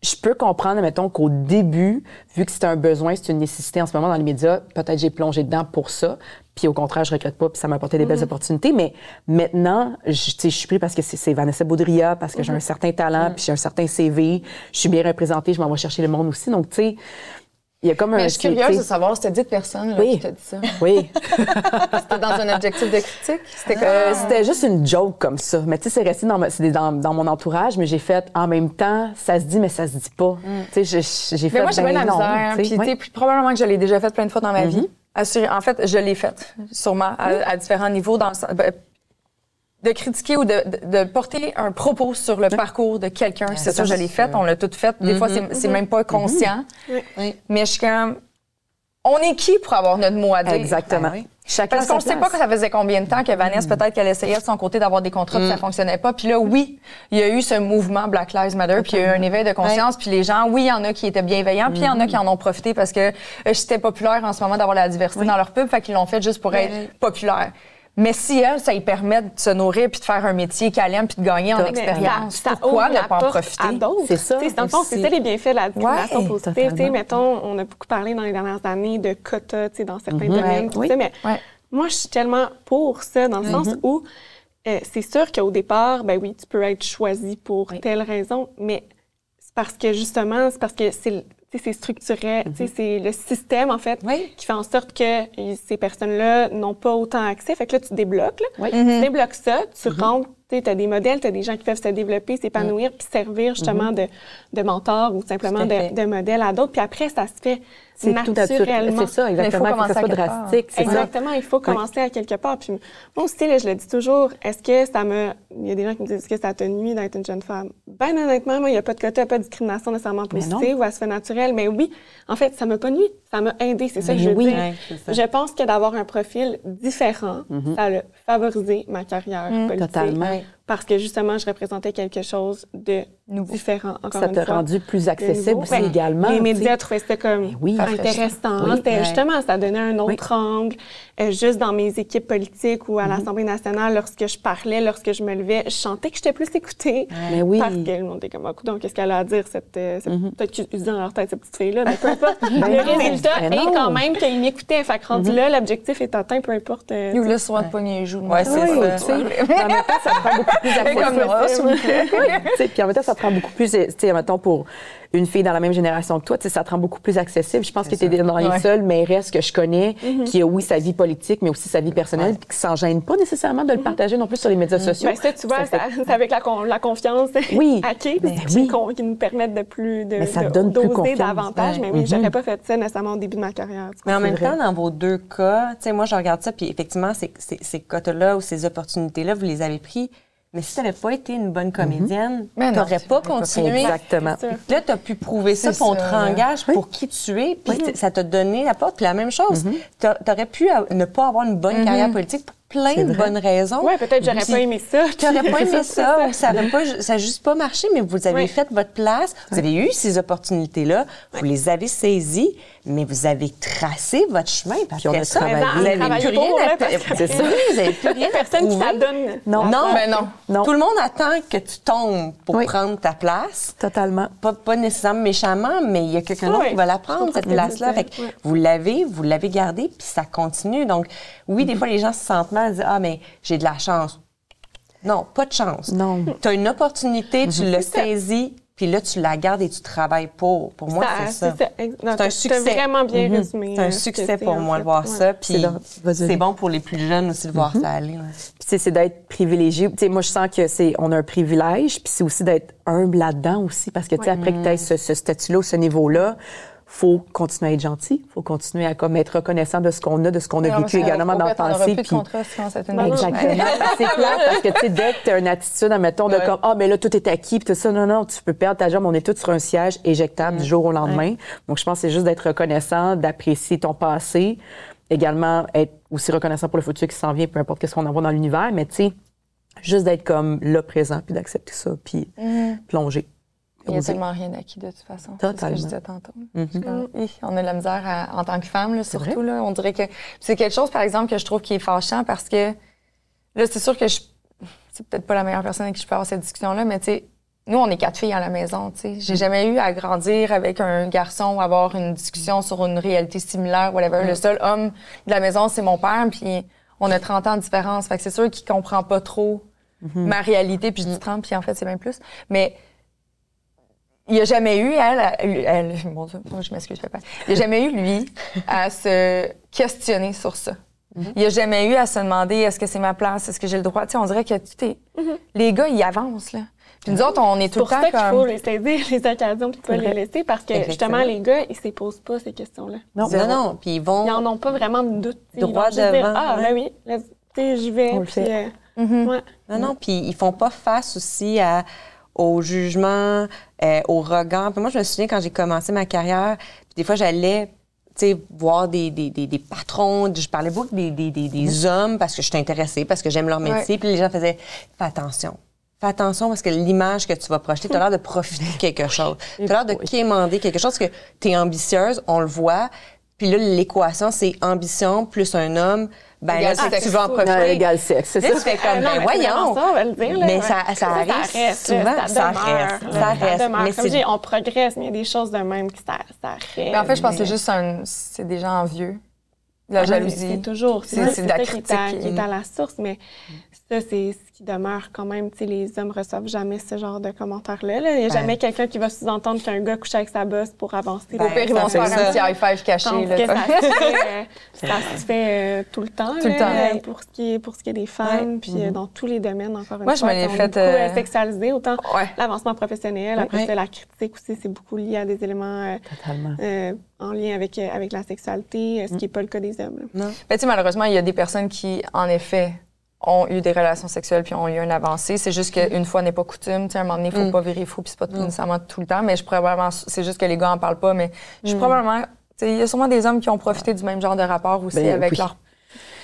je peux comprendre, mettons, qu'au début, vu que c'est un besoin, c'est une nécessité en ce moment dans les médias, peut-être j'ai plongé dedans pour ça. Puis au contraire, je regrette pas, puis ça m'a apporté des belles opportunités. Mais maintenant, je, tu sais, je suis pris parce que c'est, Vanessa Baudria, parce que j'ai un certain talent, puis j'ai un certain CV, je suis bien représentée, je m'en vais chercher le monde aussi. Donc, tu sais, il y a comme un... Mais je suis curieuse de savoir, c'était dit de personne là, Oui. qui t'a dit ça. Oui. (laughs) C'était dans un objectif de critique? C'était Euh, comme... c'était juste une joke comme ça. Mais tu sais, c'est resté dans, ma- c'est dans, dans mon entourage, mais j'ai fait en même temps, ça se dit, mais ça se dit pas. Tu sais, j'ai- fait. Mais moi, j'ai bien la misère. Puis, puis probablement que je l'ai déjà fait plein de fois dans ma vie. Assuré- En fait, je l'ai fait, sûrement, à, à différents niveaux. Dans le de critiquer ou de, de- de porter un propos sur le parcours de quelqu'un. c'est sûr, je l'ai fait. On l'a tout fait. Des fois, c'est c'est même pas conscient. Oui. Mais je suis comme... On est qui pour avoir notre mot à dire? Exactement. Ben oui. Chacun Parce qu'on ne sa sait pas que ça faisait combien de temps que Vanessa, peut-être qu'elle essayait de son côté d'avoir des contrats, puis ça fonctionnait pas. Puis là, oui, il y a eu ce mouvement Black Lives Matter, puis il y a eu un éveil de conscience. Puis les gens, oui, il y en a qui étaient bienveillants, puis il y en a qui en ont profité parce que euh, c'était populaire en ce moment d'avoir la diversité dans leur pub, fait qu'ils l'ont fait juste pour être populaire. Mais si elle, ça lui permet de se nourrir puis de faire un métier qu'elle aime puis de gagner en expérience, pourquoi ne pas en profiter? C'est ça, Tu sais, Dans le fond, c'est ça les bienfaits de la discrimination Ouais, positive. Mettons, on a beaucoup parlé dans les dernières années de quotas, tu sais, dans certains domaines, Ouais, tout oui. ça, mais Ouais. moi, je suis tellement pour ça, dans le sens où euh, c'est sûr qu'au départ, ben oui, tu peux être choisi pour telle raison, mais c'est parce que justement, c'est parce que c'est c'est structuré, tu sais, c'est le système, en fait, Oui. qui fait en sorte que ces personnes-là n'ont pas autant accès. Fait que là, tu débloques, là. Oui. Tu débloques ça, tu rentres, tu as des modèles, tu as des gens qui peuvent se développer, s'épanouir, puis servir justement de, de mentor ou simplement à de, de modèle à d'autres. Puis après, ça se fait C'est naturel. naturellement. C'est ça, Mais il faut exactement. Il faut que commencer ça à soit quelque part. drastique. ça. Exactement, il faut commencer à quelque part. Puis moi aussi, là, je le dis toujours, est-ce que ça me... Il y a des gens qui me disent, est-ce que ça te nuit d'être une jeune femme? Ben honnêtement, moi, il n'y a pas de quota, pas de discrimination nécessairement positive ou elle se fait naturelle. Mais oui, en fait, ça m'a pas nuit, ça m'a aidé, c'est ça que Ben je veux oui. dire. Ouais, c'est ça. je pense que d'avoir un profil différent, ça a favorisé ma carrière politique. Totalement. Parce que justement, je représentais quelque chose de différent, encore Ça t'a rendu plus accessible nouveau. aussi Ben, également. Les médias trouvaient ça comme Ben oui. intéressant. Oui. C'était Ouais. justement, ça donnait un autre angle. Euh, juste dans mes équipes politiques ou à Mhm. l'Assemblée nationale, lorsque je parlais, lorsque je me levais, je sentais que j'étais plus écoutée. Mais oui. Parce que le monde était comme, ah, coudonc, qu'est-ce qu'elle a à dire, cette, euh, cette- Mhm. peut-être qu'ils dans leur tête, cette petite fille-là. Mais peu importe. (laughs) le Ben non, résultat ben est quand même qu'ils m'écoutaient. Fait que rendu là, l'objectif est atteint, peu importe. euh, Nous, là, souvent de les joues. Ouais, c'est ça. ça beaucoup plus (laughs) Puis en même temps, ça te rend beaucoup plus, tu sais, mettons, pour une fille dans la même génération que toi, tu sais, ça te rend beaucoup plus accessible. Je pense que tu es dans les Ouais. seules mairesses que je connais qui a, oui, sa vie politique, mais aussi sa vie personnelle, puis qui s'en gêne pas nécessairement de le partager non plus sur les médias sociaux. Ben, ça, tu vois, c'est avec la, con- la confiance (laughs) Oui. acquise Ben qui, oui. qui nous permettent de plus de, Mais ça de- donne plus d'oser confiance. davantage. Ouais. Mais oui, Mhm. j'aurais pas fait ça nécessairement au début de ma carrière. tu Mais en même vrai. temps, dans vos deux cas, tu sais, moi, je regarde ça, puis effectivement, ces, ces, ces quotas-là ou ces opportunités-là, vous les avez pris. Mais si tu n'avais pas été une bonne comédienne, Mais tu non, n'aurais tu pas continué. Exactement. Là, tu as pu prouver ça, puis on te engage pour qui tu es, puis ça t'a donné la porte. Puis la même chose, tu aurais pu ne pas avoir une bonne carrière politique plein de vrai. bonnes raisons. Ouais, peut-être j'aurais pas aimé (laughs) ça. Tu n'aurais pas aimé ça, ou ça n'a pas, ça a juste pas marché, mais vous avez Oui. fait votre place, vous avez eu ces opportunités-là, vous les avez saisies, mais vous avez tracé votre chemin. Après a ça, travaillé. vous n'avez Travaillé plus pour, rien à parce que- C'est ça, vous n'avez plus rien (laughs) Personne qui prouver. ça donne. Non. Non, Ben non. Non. Tout le monde attend que tu tombes pour Oui. prendre ta place. Totalement. Pas, pas nécessairement méchamment, mais il y a quelqu'un d'autre oui. qui va la prendre, cette que place-là. que. Vous l'avez, vous l'avez gardée, puis ça continue. Donc, oui, des fois, les gens se sentent disent Ah, mais j'ai de la chance. Non, pas de chance. Non. Tu as une opportunité, tu l'as saisie, puis là, tu la gardes et tu travailles pour. Pour moi, c'est ça. C'est un succès. vraiment bien Mhm. résumé. C'est un ce succès c'est, pour moi fait. de voir Ouais. ça. Puis C'est c'est bon pour les plus jeunes aussi de voir ça aller. là. Puis, c'est d'être privilégié. Tu sais, moi, je sens que c'est on a un privilège, puis c'est aussi d'être humble là-dedans aussi, parce que tu sais, après que tu aies ce, ce statut-là, ce niveau-là, faut continuer à être gentil, faut continuer à comme être reconnaissant de ce qu'on a, de ce qu'on a vécu également dans le passé. puis- Ben. Exactement. c'est clair parce que tu sais, dès que tu as une attitude, admettons, de comme Ah, mais là, tout est acquis, puis tout ça, non, non, tu peux perdre ta job. On est tous sur un siège éjectable du jour au lendemain. Donc, je pense que c'est juste d'être reconnaissant, d'apprécier ton passé, également être aussi reconnaissant pour le futur qui s'en vient, peu importe ce qu'on envoie dans l'univers, mais tu sais, juste d'être comme là présent, puis d'accepter ça, puis plonger. Il n'y a tellement rien acquis de toute façon. C'est ce que Totalement. je disais tantôt. Mhm. On a de la misère à- en tant que femme, là, surtout. Là, on dirait que c'est quelque chose, par exemple, que je trouve qui est fâchant parce que là, c'est sûr que je. C'est peut-être pas la meilleure personne avec qui je peux avoir cette discussion-là, mais tu sais, nous, on est quatre filles à la maison. tu sais. J'ai jamais eu à grandir avec un garçon ou avoir une discussion sur une réalité similaire, whatever. Le seul homme de la maison, c'est mon père, puis on a 30 ans de différence. Fait que c'est sûr qu'il comprend pas trop ma réalité, puis je dis 30, puis en fait, c'est même plus. Mais il n'y a jamais eu, elle, elle, elle- (laughs) mon Dieu, je m'excuse, papa. Il n'y a jamais eu, lui, à se questionner sur ça. Il n'y a jamais eu à se demander est-ce que c'est ma place, est-ce que j'ai le droit? Tu sais, on dirait que tout est... les gars, ils avancent, là. Puis nous autres, on est tout C'est le pour temps ça qu'il faut comme. les saisir, les occasions, puis pas les laisser, parce que justement, les gars, ils ne se posent pas ces questions-là. Non, non, puis ils vont. Ils n'en ont pas vraiment de doute. sais, Ils Droit vont dire, ah, ben oui, tu sais, j'y vais. On le puis, fait. euh, Mhm. ouais. Non, non, puis ils font pas face aussi à, au jugement, euh, au regard. Puis moi, je me souviens quand j'ai commencé ma carrière, puis des fois, j'allais tu sais, voir des, des, des, des patrons. Je parlais beaucoup des, des, des, des hommes parce que je suis intéressée, parce que j'aime leur métier. Puis les gens faisaient Fais attention. Fais attention parce que l'image que tu vas projeter, tu as l'air de profiter de quelque (laughs) chose. Tu as l'air de quémander quelque chose que tu es ambitieuse, on le voit. Puis là, l'équation, c'est ambition plus un homme. Ben là, Égal c'est que sexe. tu vas en Non, profiter. égal sexe, c'est Là, ça. tu fais Ah, comme, non, ben mais c'est voyons. vraiment Ça, on va le dire. là, Mais ouais. ça- ça arrive reste, souvent, ça, reste, là, ça reste. Mais Comme c'est- je on progresse, mais il y a des choses de même qui ça, ça reste. Mais en fait, je pense que c'est juste un. C'est des gens envieux. La Ah, mais jalousie. C'est toujours. C'est C'est- ça, c'est c'est de la critique. qui est à la source, mais ça, c'est ce qui demeure quand même. Tu sais, les hommes reçoivent jamais ce genre de commentaires-là. là. Il n'y a Ben. jamais quelqu'un qui va sous-entendre qu'un gars couche avec sa bosse pour avancer. Ben, Au pire, ils vont se ça faire fait un ça. petit high five caché. Là, que ça se fait, euh, (laughs) ça se fait euh, tout le temps, Tout le temps. euh, pour, ce qui est, pour ce qui est des femmes, puis euh, dans tous les domaines, encore une Moi, je fois. me l'ai on est fait, beaucoup euh, euh, sexualisé, autant Ouais. l'avancement professionnel, après Ouais. ça, la critique aussi, c'est beaucoup lié à des éléments euh, Totalement. euh, en lien avec, euh, avec la sexualité, euh, ce qui n'est pas le cas des hommes. là. Ben, tu sais, malheureusement, il y a des personnes qui, en effet, ont eu des relations sexuelles puis ont eu une avancée. C'est juste qu'une fois n'est pas coutume. Tu sais, à un moment donné, il faut pas virer fou puis c'est pas tout nécessairement tout le temps. Mais je probablement, c'est juste que les gars en parlent pas. Mais je suis probablement, tu sais, il y a sûrement des hommes qui ont profité du même genre de rapport aussi Ben, avec oui. leur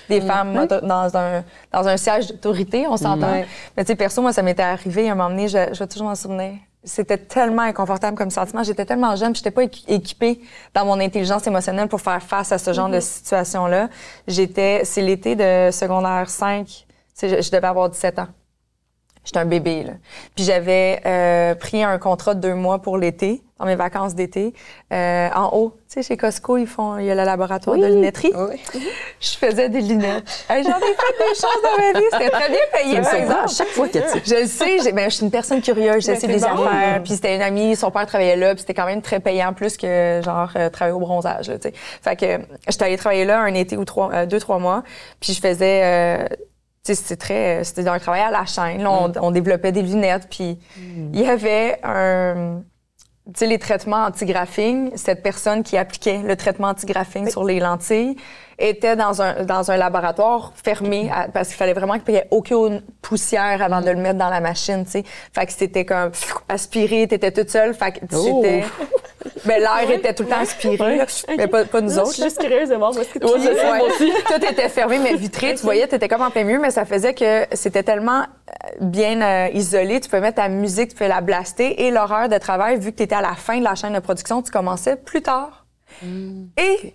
des femmes dans un dans un siège d'autorité, on s'entend. Mais tu sais, perso, moi, ça m'était arrivé à un moment donné, je, je vais toujours m'en souvenir. C'était tellement inconfortable comme sentiment. J'étais tellement jeune, puis j'étais pas équi- équipée dans mon intelligence émotionnelle pour faire face à ce genre de situation-là. J'étais, c'est l'été de secondaire 5, tu sais, je, je devais avoir 17 ans. J'étais un bébé, là. Puis j'avais euh, pris un contrat de deux mois pour l'été, dans mes vacances d'été, euh, en haut. Tu sais, chez Costco, ils font, il y a le laboratoire de lunetterie. Oui. (laughs) Je faisais des lunettes. J'en ai fait des choses dans ma vie. C'était très bien payé, par exemple. à chaque fois que tu Je le sais, j'ai- ben, je suis une personne curieuse, j'essaie des bon. affaires. Puis c'était une amie, son père travaillait là, puis c'était quand même très payant, plus que genre euh, travailler au bronzage. Là, tu sais. fait que euh, j'étais allée travailler là un été ou trois, euh, deux, trois mois. Puis je faisais, c'était très, euh, c'était un travail à la chaîne. Là, on, on développait des lunettes, puis il y avait un tu sais, les traitements anti-graphing, cette personne qui appliquait le traitement anti-graphing sur les lentilles était dans un, dans un laboratoire fermé à- parce qu'il fallait vraiment qu'il n'y ait aucune poussière avant de le mettre dans la machine, tu sais. Fait que c'était comme aspiré, t'étais toute seule, fait que Oh. c'était... Ben, l'air était tout le temps aspiré, là. mais pas, pas nous Je autres. suis juste curieuse de voir est-ce que aussi. Tout était fermé, mais vitré. Tu voyais, tu étais comme en plein milieu, mais ça faisait que c'était tellement euh, bien euh, isolé. Tu peux mettre ta musique, tu peux la blaster. Et l'horaire de travail, vu que tu étais à la fin de la chaîne de production, tu commençais plus tard. Et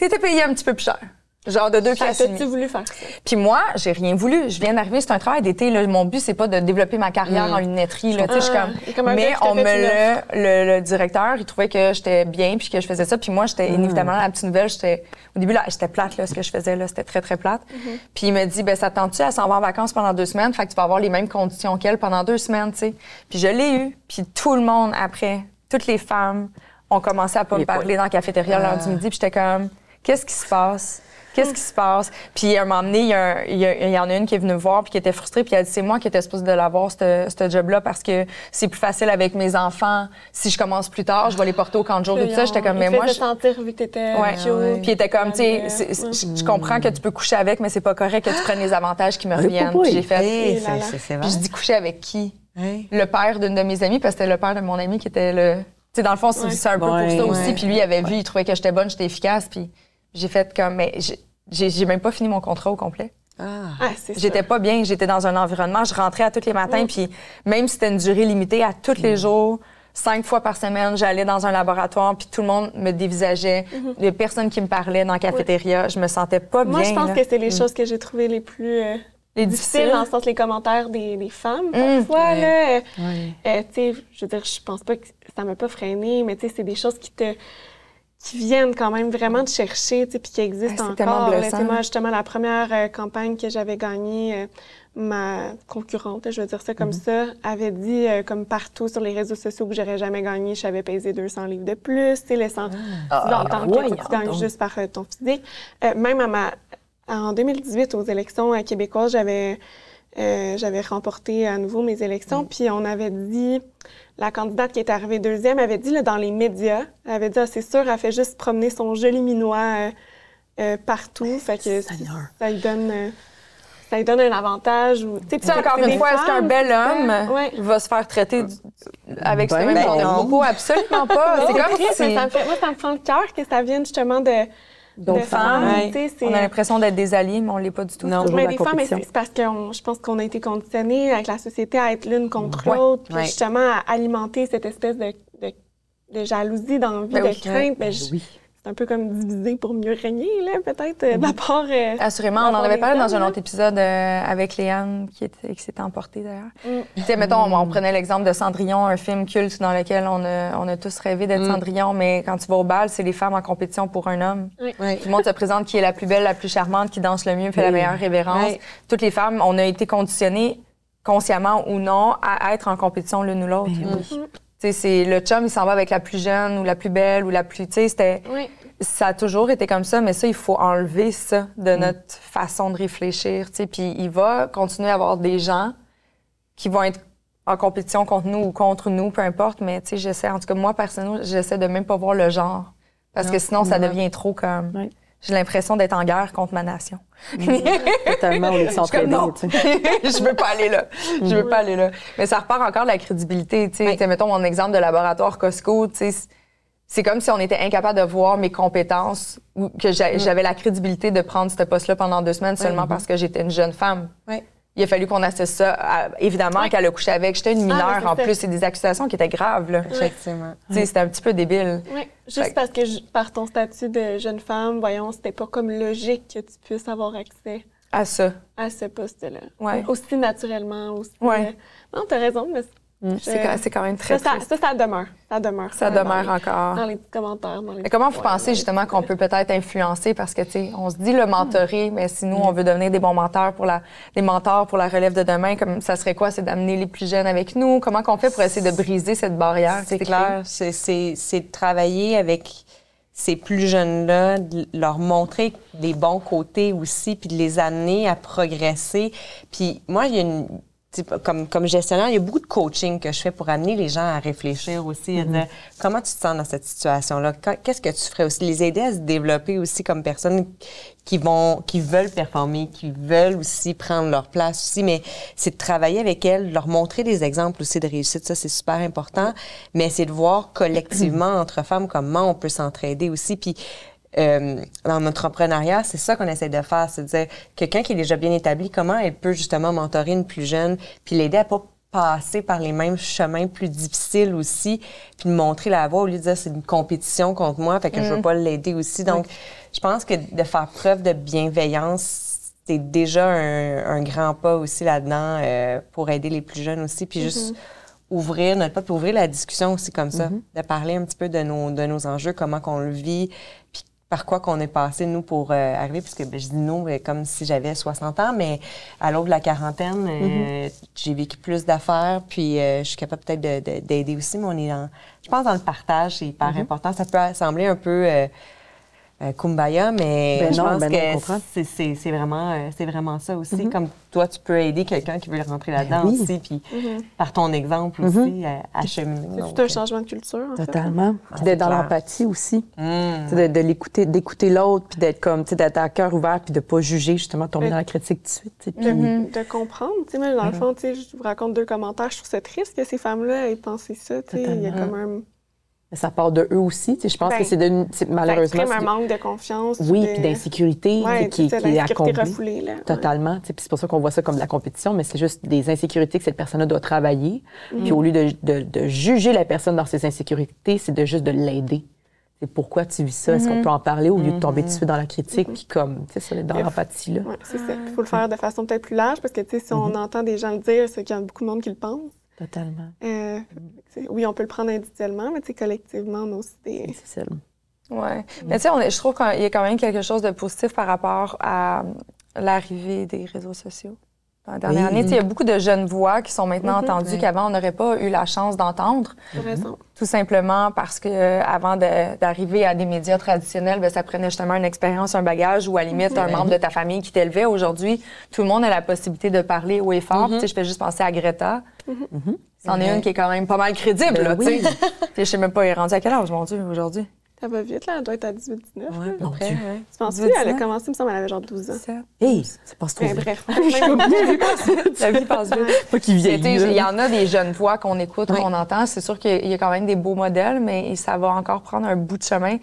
tu étais payé un petit peu plus cher. Genre de deux pièces As-tu voulu faire ça? Puis moi, j'ai rien voulu. Je viens d'arriver, c'est un travail d'été. Mon but, c'est pas de développer ma carrière en lunetterie. Là, Ah, comme... comme un Mais on me le, le, le directeur, il trouvait que j'étais bien puis que je faisais ça. Puis moi, j'étais inévitablement la petite nouvelle. J'étais au début là, j'étais plate là, ce que je faisais là, c'était très très plate. Puis il me dit, ben ça te tente-tu, elle s'en va en vacances pendant deux semaines, fait que tu vas avoir les mêmes conditions qu'elle pendant deux semaines, tu sais. Puis je l'ai eu. Puis tout le monde après, toutes les femmes ont commencé à pas me parler dans la cafétéria l'heure du midi. Puis j'étais comme, qu'est-ce qui se passe? Qu'est-ce qui se passe? Puis à un moment donné, il y, a un- il y a- il y en a une qui est venue me voir puis qui était frustrée puis elle a dit c'est moi qui étais supposée de l'avoir ce ce job-là parce que c'est plus facile avec mes enfants. Si je commence plus tard, je vais les porter au camp de jour et tout ça. J'étais comme mais moi je... sentir vu que t'étais Ouais. cute. Puis il était comme, tu sais, je comprends que tu peux coucher avec, mais c'est pas correct que tu prennes les avantages qui me reviennent. oui. Puis j'ai fait, Et là, là. puis je dis coucher avec qui? Ouais. Le père d'une de mes amies, parce que c'était le père de mon ami qui était le. Tu sais, dans le fond, c'est Ouais. un peu pour ça aussi. Puis lui, il avait vu, il trouvait que j'étais bonne, j'étais efficace. Puis j'ai fait comme, mais j'ai- même pas fini mon contrat au complet. Ah. Ah, c'est ça. J'étais pas bien, j'étais dans un environnement, je rentrais à tous les matins, puis même si c'était une durée limitée, à tous les jours, cinq fois par semaine, j'allais dans un laboratoire, puis tout le monde me dévisageait. Les personnes qui me parlaient dans la cafétéria, je me sentais pas Moi, bien. je pense là. que c'est les choses que j'ai trouvées les plus euh, Les difficiles, difficiles. dans le sens les commentaires des, des femmes, Hum, parfois. ouais. Là, euh, Ouais. euh, tu sais, je veux dire, je pense pas que ça m'a pas freiné, mais tu sais, c'est des choses qui te qui viennent quand même vraiment te chercher, tu sais, puis qui existent Ah, c'est tellement encore. sais, moi, justement, la première euh, campagne que j'avais gagnée, euh, ma concurrente, je veux dire ça comme ça, avait dit, euh, comme partout sur les réseaux sociaux, que j'aurais jamais gagné, je savais peser 200 livres de plus, tu sais, laissant entendre que voyons tu gagnes donc. juste par euh, ton physique. Euh, même à ma, en 2018, aux élections euh, québécoises, j'avais euh, j'avais remporté à nouveau mes élections, puis on avait dit, la candidate qui est arrivée deuxième avait dit là, dans les médias, elle avait dit, ah, c'est sûr, elle fait juste promener son joli minois euh, euh, partout, fait que Seigneur. ça lui donne... euh, ça lui donne un avantage. Ou, tu sais, encore une fois, est-ce qu'un bel ça. homme Ouais. va se faire traiter du- avec ce Ben même genre de non. propos? Absolument pas. (laughs) C'est comme si ça me fait, moi, ça me prend le cœur que ça vienne justement de, Donc, femmes. ouais. on a l'impression d'être des alliés, mais on l'est pas du tout. Non. mais des femmes, c'est parce que on- je pense qu'on a été conditionnés avec la société à être l'une contre Ouais. l'autre, puis Ouais. justement à alimenter cette espèce de, de, de jalousie, d'envie, Ben de crainte. Ben, je- Oui. C'est un peu comme diviser pour mieux régner, là, peut-être, euh, de la part. euh, Assurément, on en avait parlé dans un autre épisode euh, avec Léane qui, était, qui s'était emportée d'ailleurs. Mm. Tu sais, mettons, on, on prenait l'exemple de Cendrillon, un film culte dans lequel on a, on a tous rêvé d'être Cendrillon, mais quand tu vas au bal, c'est les femmes en compétition pour un homme. Tout le monde se présente qui est la plus belle, la plus charmante, qui danse le mieux, fait la meilleure révérence. Toutes les femmes, on a été conditionnées, consciemment ou non, à être en compétition l'une ou l'autre. Sais, c'est le chum, il s'en va avec la plus jeune ou la plus belle ou la plus. Tu sais, c'était. Oui. Ça a toujours été comme ça, mais ça, il faut enlever ça de notre façon de réfléchir. tu sais. Puis il va continuer à avoir des gens qui vont être en compétition contre nous ou contre nous, peu importe. Mais tu sais, j'essaie, en tout cas, moi, personnellement, j'essaie de même pas voir le genre. Parce que sinon, ça devient trop comme. J'ai l'impression d'être en guerre contre ma nation. Totalement, on est sais. (laughs) je veux pas aller là. Je veux pas aller là. Mais ça repart encore de la crédibilité. Tu sais, mettons mon exemple de laboratoire Costco. tu sais, C'est comme si on était incapable de voir mes compétences ou que j'a- j'avais la crédibilité de prendre ce poste-là pendant deux semaines seulement parce que j'étais une jeune femme. Oui. Il a fallu qu'on assesse ça, à- évidemment, qu'elle a couché avec. J'étais une mineure mais c'est en ça. plus. C'est des accusations qui étaient graves. Là. Effectivement. Tu sais, C'était un petit peu débile. Oui, juste parce que je- par ton statut de jeune femme, voyons, c'était pas comme logique que tu puisses avoir accès À ça. à ce poste-là. Ouais. Aussi naturellement, aussi. Ouais. euh, Non, t'as raison, mais C'est quand, c'est quand même très ça, ça, triste. ça, ça demeure. Ça demeure. Ça dans demeure les- encore. Dans les petits commentaires. Dans les Mais comment vous pensez les justement qu'on peut peut-être influencer? Parce que tu sais, on se dit le mentorer, mais si nous on veut devenir des bons menteurs pour la, des mentors pour la relève de demain, comme ça serait quoi, c'est d'amener les plus jeunes avec nous? Comment qu'on fait pour essayer de briser cette barrière? C'est clair. C'est- C'est c'est de travailler avec ces plus jeunes-là, de leur montrer des bons côtés aussi, puis de les amener à progresser. Puis moi, il y a une... Comme, comme gestionnaire, il y a beaucoup de coaching que je fais pour amener les gens à réfléchir aussi, à dire comment tu te sens dans cette situation-là, qu'est-ce que tu ferais aussi, les aider à se développer aussi comme personnes qui vont, qui veulent performer, qui veulent aussi prendre leur place aussi, mais c'est de travailler avec elles, leur montrer des exemples aussi de réussite, ça c'est super important, mais c'est de voir collectivement entre femmes comment on peut s'entraider aussi, puis euh, dans l'entrepreneuriat, c'est ça qu'on essaie de faire, c'est de dire quelqu'un qui est déjà bien établi, comment elle peut justement mentorer une plus jeune, puis l'aider à pas passer par les mêmes chemins plus difficiles aussi, puis de montrer la voie au lieu de dire c'est une compétition contre moi, fait que je veux pas l'aider aussi. Donc, je pense que de faire preuve de bienveillance, c'est déjà un, un grand pas aussi là-dedans euh, pour aider les plus jeunes aussi, puis juste ouvrir notre porte, puis ouvrir la discussion aussi comme ça, de parler un petit peu de nos, de nos enjeux, comment qu'on le vit, puis par quoi qu'on est passé, nous, pour euh, arriver, puisque ben, je dis nous, comme si j'avais 60 ans, mais à l'aube de la quarantaine, euh, j'ai vécu plus d'affaires, puis euh, je suis capable peut-être de- de- d'aider aussi, mais on est dans, je pense dans le partage, c'est hyper important. Ça peut sembler un peu euh, kumbaya, mais Ben je non, pense ben que comprends. c'est- c'est c'est vraiment, euh, c'est vraiment ça aussi. Comme toi, tu peux aider quelqu'un qui veut rentrer là-dedans oui. aussi, puis par ton exemple aussi, à, à cheminer. C'est tout un changement de culture, en fait. Totalement. Puis c'est d'être dans clair. l'empathie aussi. Mm. De, de l'écouter, d'écouter l'autre, puis d'être comme, tu sais, d'être à cœur ouvert, puis de pas juger, justement, tomber Oui. dans la critique tout de suite. puis- de comprendre. Tu sais, dans le fond, tu sais, je vous raconte deux commentaires. Je trouve ça triste que ces femmes-là aient pensé ça. Tu sais, il y a Totalement. comme un. Mais ça part de eux aussi. tu sais, Je pense Ben, que c'est de, c'est- Ça malheureusement. exprime un manque de confiance. oui, puis d'insécurité Ouais, qui, qui est là. Ouais. Totalement. tu sais, Puis c'est pour ça qu'on voit ça comme de la compétition, mais c'est juste des insécurités que cette personne-là doit travailler. Mm. Puis au lieu de, de- de juger la personne dans ses insécurités, c'est de juste de l'aider. C'est pourquoi tu vis ça? Est-ce Mm-hmm. qu'on peut en parler au lieu de tomber tout de suite dans la critique, puis comme, tu sais, ça, dans l'empathie, là? Ouais, c'est ça. Il faut le faire de façon peut-être plus large parce que, tu sais, si on entend des gens le dire, c'est qu'il y a beaucoup de monde qui le pense. Totalement. Euh, oui, on peut le prendre individuellement, mais collectivement, on a aussi des. C'est ça. Ouais. Mais tu sais, je trouve qu'il y a quand même quelque chose de positif par rapport à l'arrivée des réseaux sociaux. Dans la dernière Oui. année, tu sais, il y a beaucoup de jeunes voix qui sont maintenant Mhm. entendues qu'avant, on n'aurait pas eu la chance d'entendre. Tout simplement parce que euh, avant de- d'arriver à des médias traditionnels, ben, ça prenait justement une expérience, un bagage ou à la limite un membre de ta famille qui t'élevait. Aujourd'hui, tout le monde a la possibilité de parler haut et fort. Tu sais, Je fais juste penser à Greta. C'en est Ouais. une qui est quand même pas mal crédible. Ben là, tu oui. (laughs) Je sais même pas, elle est rendue à quel âge, mon Dieu, aujourd'hui? Ça va vite, là. Elle doit être à 18-19. Ouais, à peu près, Dieu. ouais. Tu penses-tu? 18 Elle a commencé, il me semble, elle avait genre 12 ans. Hey, ça passe trop Mais vite. bref. (laughs) (laughs) La vie passe vite. Pas qu'il vieillit. Il y en a des jeunes voix qu'on écoute, qu'on entend. C'est sûr qu'il y a quand même des beaux modèles, mais ça va encore prendre un bout de chemin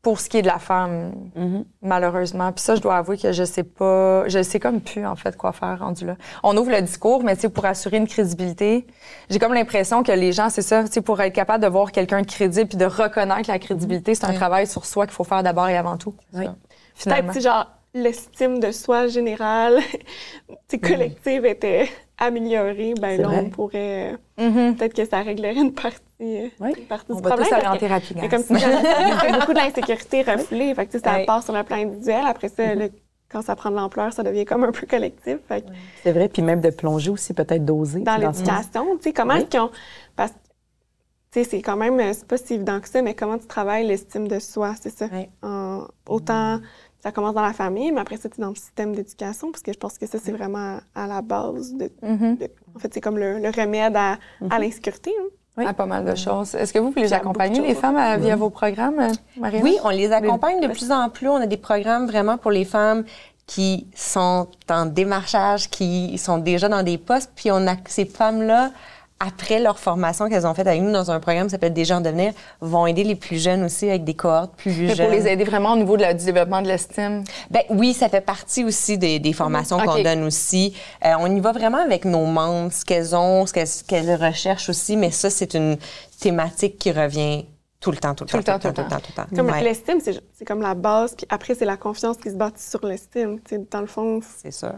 pour ce qui est de la femme, Mhm. malheureusement. Puis ça, je dois avouer que je sais pas, je sais comme plus, en fait, quoi faire rendu là. On ouvre le discours, mais tu sais, pour assurer une crédibilité, j'ai comme l'impression que les gens, c'est ça, tu sais, pour être capable de voir quelqu'un de crédible puis de reconnaître la crédibilité, c'est un Oui. travail sur soi qu'il faut faire d'abord et avant tout. Oui. Peut-être, Finalement. si genre, l'estime de soi générale, (laughs) sais, collective était améliorée, ben là, vrai. on pourrait... Mhm. Peut-être que ça réglerait une partie, euh, Oui. une partie On du va problème. tous aller en thérapie, mais guys. comme il y a (laughs) beaucoup de l'insécurité refoulée. Fait que, tu sais, ça Ouais. part sur le plan individuel. Après ça, là, quand ça prend de l'ampleur, ça devient comme un peu collectif. Fait que C'est vrai, puis même de plonger aussi, peut-être d'oser. dans l'éducation, tu sais, comment Oui. ont... Parce que, tu sais, c'est quand même... euh, C'est pas si évident que ça, mais comment tu travailles l'estime de soi, c'est ça? Oui. En- autant... Ça commence dans la famille, mais après ça, tu es dans le système d'éducation, parce que je pense que ça, c'est vraiment à la base de... Mhm. de- en fait, c'est comme le, le remède à, à l'insécurité. hein. Oui. À pas mal de choses. Est-ce que vous, vous les Il y a accompagnez, beaucoup de les femmes, à- via vos programmes, euh, Marianne? Oui, on les accompagne de plus en plus. On a des programmes vraiment pour les femmes qui sont en démarchage, qui sont déjà dans des postes, puis on a ces femmes-là après leur formation qu'elles ont faite avec nous dans un programme qui s'appelle Déjà en devenir, vont aider les plus jeunes aussi avec des cohortes plus Mais jeunes. pour les aider vraiment au niveau de la- du développement de l'estime? Ben oui, ça fait partie aussi des, des formations qu'on donne aussi. Euh, on y va vraiment avec nos membres, ce qu'elles ont, ce qu'elles, qu'elles recherchent aussi, mais ça, c'est une thématique qui revient tout le temps, tout le temps, tout le temps, tout le temps, tout le temps. Comme Ouais, l'estime, c'est c'est comme la base, puis après, c'est la confiance qui se bâtit sur l'estime. Tu sais, Dans le fond, c'est ça.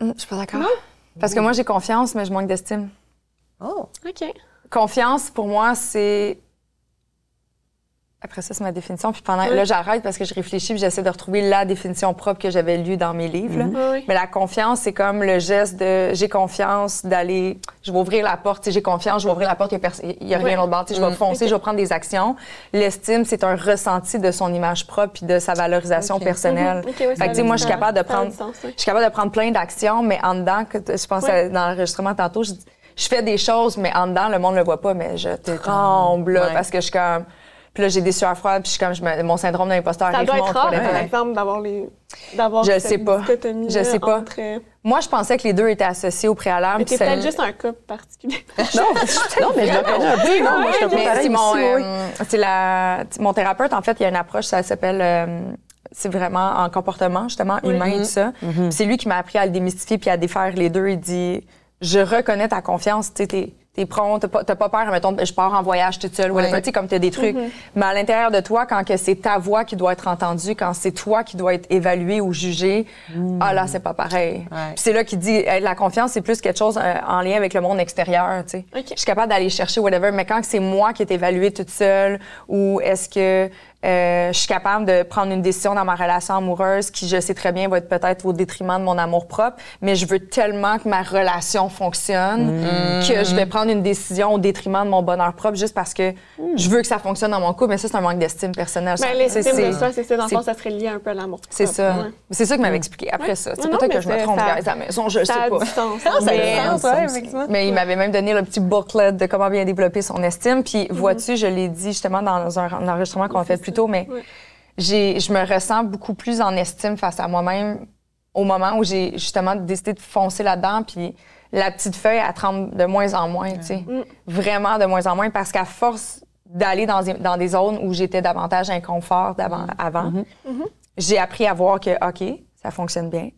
Hum, Je suis pas d'accord. Parce que moi, j'ai confiance, mais je manque d'estime. Oh, OK. Confiance, pour moi, c'est. Après ça, c'est ma définition. Puis pendant. Oui. Là, j'arrête parce que je réfléchis puis j'essaie de retrouver la définition propre que j'avais lue dans mes livres. là. Oui, oui. Mais la confiance, c'est comme le geste de j'ai confiance d'aller, je vais ouvrir la porte, j'ai confiance, je vais ouvrir la porte, il n'y a, rien Ouais. d'autre bord, je vais Mm. foncer, je vais prendre des actions. L'estime, c'est un ressenti de son image propre puis de sa valorisation Ok. personnelle. Mhm. Ok, ouais, fait ça que, a moi, je suis capable de a prendre, sens, je suis capable de prendre plein d'actions, mais en dedans, que je pense à- dans l'enregistrement tantôt, je, je fais des choses, mais en dedans, le monde ne le voit pas, mais je tremble là, Ouais. parce que je suis comme. Puis là, j'ai des sueurs froides, puis je suis comme, je me- mon syndrome d'imposteur Ça doit être rare, par exemple, d'avoir les. d'avoir Je cette sais pas. Je sais pas. entre- euh, Moi, je pensais que les deux étaient associés au préalable. Mais puis t'es ça- peut-être juste un cas particulier. (laughs) Non, (laughs) non, mais je le connais un peu. Non, moi, je Mais c'est mon, euh, c'est la, mon thérapeute, en fait, il y a une approche, ça s'appelle, euh, c'est vraiment en comportement, justement, humain et tout ça. Puis c'est lui qui m'a appris à le démystifier puis à défaire les deux. Il dit, je reconnais ta confiance, tu sais, t'es prompt, t'as pas, pas peur, mettons, je pars en voyage toute seule, Ouais. tu sais, comme t'as des trucs. Mais à l'intérieur de toi, quand que c'est ta voix qui doit être entendue, quand c'est toi qui doit être évalué ou jugé, ah là, c'est pas pareil. Ouais. C'est là qu'il dit, la confiance, c'est plus quelque chose euh, en lien avec le monde extérieur, tu sais. OK. Je suis capable d'aller chercher whatever, mais quand que c'est moi qui est évaluée toute seule, ou est-ce que euh, je suis capable de prendre une décision dans ma relation amoureuse qui, je sais très bien, va être peut-être au détriment de mon amour propre, mais je veux tellement que ma relation fonctionne que je vais prendre une décision au détriment de mon bonheur propre juste parce que je veux que ça fonctionne dans mon couple. Mais ça, c'est un manque d'estime personnelle. Ben, Ça, l'estime c'est- de soi, c'est ça. Dans le c'est- fond, ça serait lié un peu à l'amour. C'est propre. ça. Ouais. C'est ça qu'il m'avait expliqué après Ouais. ça. C'est peut-être que je me c'est- trompe, ça- guys, à la maison, je Ça sais a pas. du sens. Ça a Mais- du sens, ouais, effectivement. Mais il m'avait même donné le petit booklet de comment bien développer son estime. Puis, vois-tu, je l'ai dit justement dans un, un enregistrement qu'on a fait plus tôt, mais j'ai, je me ressens beaucoup plus en estime face à moi-même au moment où j'ai justement décidé de foncer là-dedans. Puis, la petite feuille, elle tremble de moins en moins, tu sais. Vraiment de moins en moins parce qu'à force d'aller dans, des- dans des zones où j'étais davantage inconfort d'avant, avant, j'ai appris à voir que, OK, ça fonctionne bien.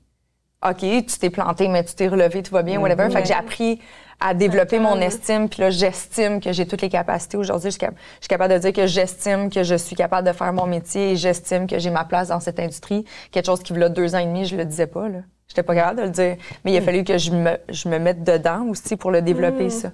OK, tu t'es planté, mais tu t'es relevé, tout va bien, whatever. Fait que j'ai appris à développer mon estime, puis là, j'estime que j'ai toutes les capacités. Aujourd'hui, je suis capable de dire que j'estime que je suis capable de faire mon métier et j'estime que j'ai ma place dans cette industrie. Quelque chose qui, a deux ans et demi, je le disais pas, là. J'étais pas capable de le dire. Mais il a fallu que je me, je me mette dedans aussi pour le développer, ça.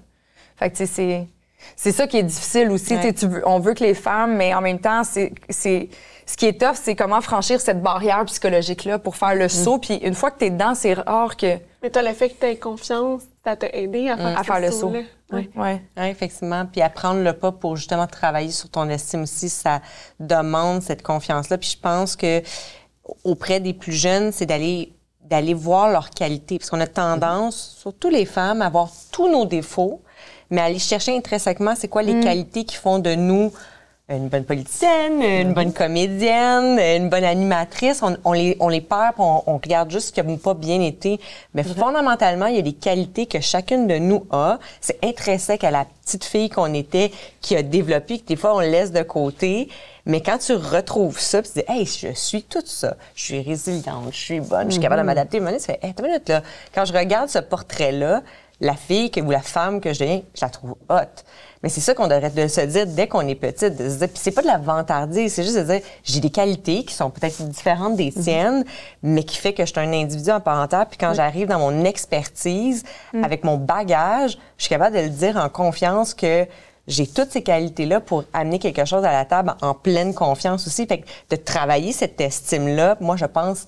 Fait que, tu sais, c'est... C'est ça qui est difficile aussi. Tu sais, tu on veut que les femmes, mais en même temps, c'est, c'est, ce qui est tough, c'est comment franchir cette barrière psychologique-là pour faire le saut. Puis une fois que tu es dedans, c'est rare que. Mais toi, le fait que tu confiance, ça t'a aidé à faire, À ce faire le saut. saut-là. Ouais. Ouais. Oui, effectivement. Puis à prendre le pas pour justement travailler sur ton estime aussi, ça demande cette confiance-là. Puis je pense que auprès des plus jeunes, c'est d'aller d'aller voir leurs qualités. Parce qu'on a tendance, surtout les femmes, à voir tous nos défauts, mais aller chercher intrinsèquement c'est quoi les qualités qui font de nous une bonne politicienne, une bonne comédienne, une bonne animatrice. On, on les, on les perd, on, on regarde juste ce qui n'a pas bien été. Mais fondamentalement, il y a des qualités que chacune de nous a. C'est intrinsèque à la petite fille qu'on était, qui a développé, que des fois on laisse de côté. Mais quand tu retrouves ça, puis tu dis, hey, je suis tout ça. Je suis résiliente, je suis bonne, je suis capable de m'adapter. Un moment donné, tu fais, hey, minute, là. Quand je regarde ce portrait-là, la fille que, ou la femme que je deviens, je la trouve hot. Mais c'est ça qu'on devrait de se dire dès qu'on est petite, de se dire, puis c'est pas de la vantardise, c'est juste de dire, j'ai des qualités qui sont peut-être différentes des tiennes, mais qui fait que je suis un individu en part entière, puis quand j'arrive dans mon expertise, avec mon bagage, je suis capable de le dire en confiance que j'ai toutes ces qualités-là pour amener quelque chose à la table en pleine confiance aussi. Fait que de travailler cette estime-là, moi, je pense,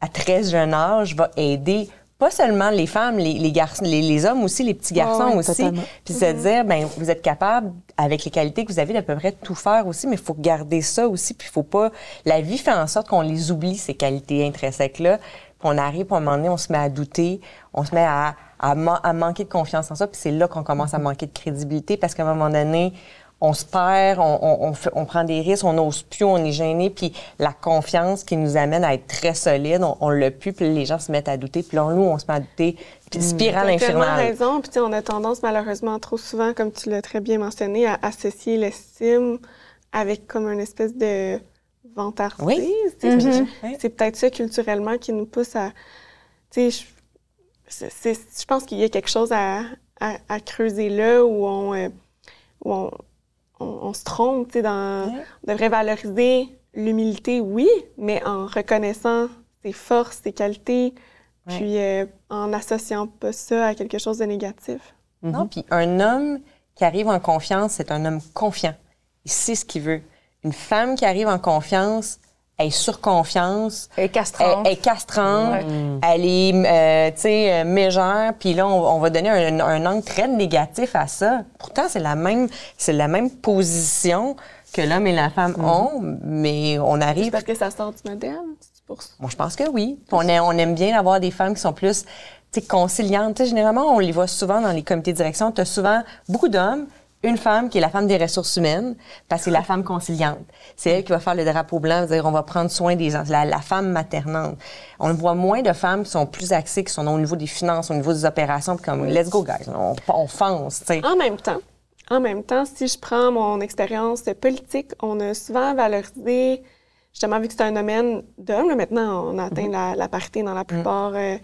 à très jeune âge, va aider pas seulement les femmes, les, les garçons, les, les hommes aussi, les petits garçons ouais, aussi. Puis se dire, ben vous êtes capable, avec les qualités que vous avez, d'à peu près tout faire aussi, mais il faut garder ça aussi. Puis il faut pas... La vie fait en sorte qu'on les oublie, ces qualités intrinsèques-là. Puis on arrive, puis à un moment donné, on se met à douter, on se met à, à, à manquer de confiance en ça, puis c'est là qu'on commence à manquer de crédibilité, parce qu'à un moment donné, on se perd, on, on, on fait- on prend des risques, on n'ose plus, on est gêné, puis la confiance qui nous amène à être très solide, on, on l'a plus, puis les gens se mettent à douter, puis là, nous, on se met à douter, puis spirale T'as tellement infernale. raison. Puis on a tendance, malheureusement, trop souvent, comme tu l'as très bien mentionné, à associer l'estime avec comme une espèce de vantardise. Oui. Mhm. C'est peut-être ça culturellement qui nous pousse à. Tu sais, je- pense qu'il y a quelque chose à, à- à creuser là où on, euh, où on, on- on se trompe. tu sais, Dans, Ouais. On devrait valoriser l'humilité, oui, mais en reconnaissant ses forces, ses qualités, Ouais. puis euh, en associant pas ça à quelque chose de négatif. Non, puis un homme qui arrive en confiance, c'est un homme confiant. Il sait ce qu'il veut. Une femme qui arrive en confiance, elle est sur confiance, Elle est castrante. elle est castrante, elle est, euh, tu sais, euh, mégère, puis là, on, on va donner un, un angle très négatif à ça. Pourtant, c'est la même, c'est la même position que l'homme et la femme ont, mais on C'est arrive parce que ça sort du modèle, pour ça? moi, je pense que oui. On, a- on aime bien avoir des femmes qui sont plus tu sais, conciliantes. Généralement, on les voit souvent dans les comités de direction. Tu as souvent beaucoup d'hommes, une femme qui est la femme des ressources humaines, parce que c'est la femme conciliante. C'est elle qui va faire le drapeau blanc, dire on va prendre soin des gens, la, la femme maternante. On voit moins de femmes qui sont plus axées, qui sont au niveau des finances, au niveau des opérations, puis comme let's go guys, on, on fonce. En même temps, en même temps, si je prends mon expérience politique, on a souvent valorisé, justement, vu que c'est un domaine d'hommes, maintenant, on atteint la, la parité dans la plupart euh,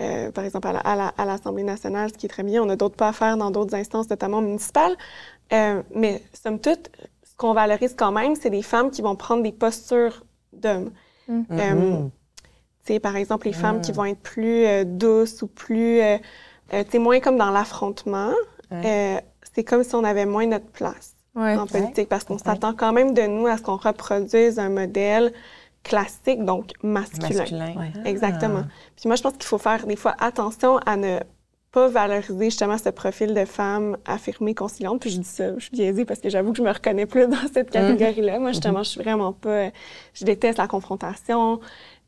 euh, par exemple, à la- à la- à l'Assemblée nationale, ce qui est très bien. On a d'autres pas à faire dans d'autres instances, notamment municipales. Euh, mais somme toute, ce qu'on valorise quand même, c'est des femmes qui vont prendre des postures d'hommes. Euh, tu sais, par exemple, les femmes qui vont être plus euh, douces ou plus, tu sais, moins comme dans l'affrontement. Euh, c'est comme si on avait moins notre place Ouais. en politique parce qu'on s'attend quand même de nous à ce qu'on reproduise un modèle classique, donc masculin. Masculin. Exactement. Puis moi, je pense qu'il faut faire des fois attention à ne pas valoriser justement ce profil de femme affirmée, conciliante. Puis je dis ça, je suis biaisée parce que j'avoue que je me reconnais plus (laughs) dans cette catégorie-là. Moi, justement, je suis vraiment pas... Je déteste la confrontation.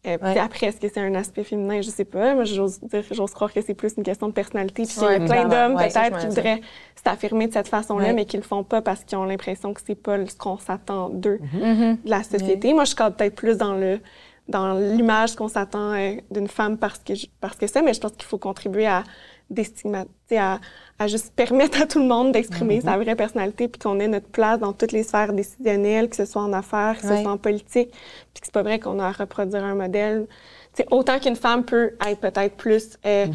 Euh, puis Ouais. après, est-ce que c'est un aspect féminin? Je sais pas. Moi, j'ose dire, j'ose croire que c'est plus une question de personnalité. Puis qu'il y a plein d'hommes, Ouais, ça, peut-être, qui voudraient s'affirmer de cette façon-là, Ouais. mais qui le font pas parce qu'ils ont l'impression que c'est pas ce qu'on s'attend d'eux Mhm. de la société. Moi, je cadre peut-être plus dans le dans l'image qu'on s'attend euh, d'une femme parce que je- parce que c'est, mais je pense qu'il faut contribuer à déstigmatiser, à, à juste permettre à tout le monde d'exprimer sa vraie personnalité, puis qu'on ait notre place dans toutes les sphères décisionnelles, que ce soit en affaires, que ce soit en politique, puis que c'est pas vrai qu'on a à reproduire un modèle. Tu sais, autant qu'une femme peut être peut-être plus, euh,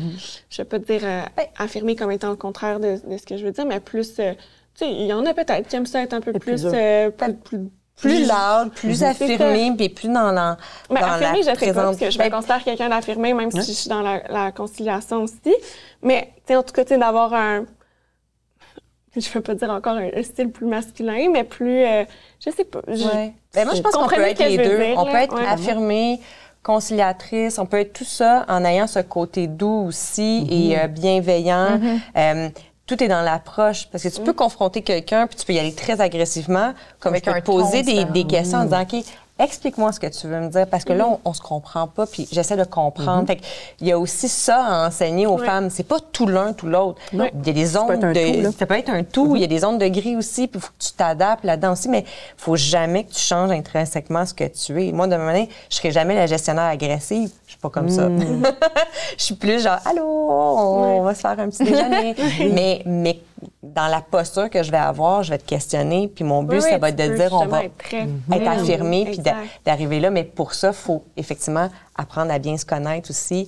je vais pas dire euh, affirmée comme étant le contraire de, de ce que je veux dire, mais plus, euh, tu sais, il y en a peut-être qui aiment ça être un peu plus plus, euh, plus, plus, loud, plus affirmé, puis plus dans la. mais dans affirmée, la je sais pas, parce que je me Ben, considère quelqu'un d'affirmé, même si je suis dans la, la conciliation aussi. Mais, tu sais, en tout cas, d'avoir un... (laughs) Je veux pas dire encore un, un style plus masculin, mais plus... euh, je sais pas. je- Ouais. Ben, moi, je pense qu'on peut être les deux. dire, on là? peut être Ouais. affirmé, conciliatrice, on peut être tout ça en ayant ce côté doux aussi et euh, bienveillant. Euh, tout est dans l'approche parce que tu peux confronter quelqu'un puis tu peux y aller très agressivement, comme Avec je peux un te poser ton des, des questions en disant OK, explique-moi ce que tu veux me dire parce que là on, on se comprend pas puis j'essaie de comprendre. Fait que il y a aussi ça à enseigner aux femmes, c'est pas tout l'un tout l'autre. Il y a des peut zones être un de tout, ça peut être un tout. Il y a des zones de gris aussi, puis il faut que tu t'adaptes là-dedans aussi, mais il faut jamais que tu changes intrinsèquement ce que tu es. Moi, de ma manière, je serai jamais la gestionnaire agressive. Pas comme ça. (laughs) je suis plus genre, allô, on va se faire un petit déjeuner. (laughs) mais, mais dans la posture que je vais avoir, je vais te questionner, puis mon but, Oui, ça va être de dire, on va être être affirmé, puis d'arriver là. Mais pour ça, il faut effectivement apprendre à bien se connaître aussi.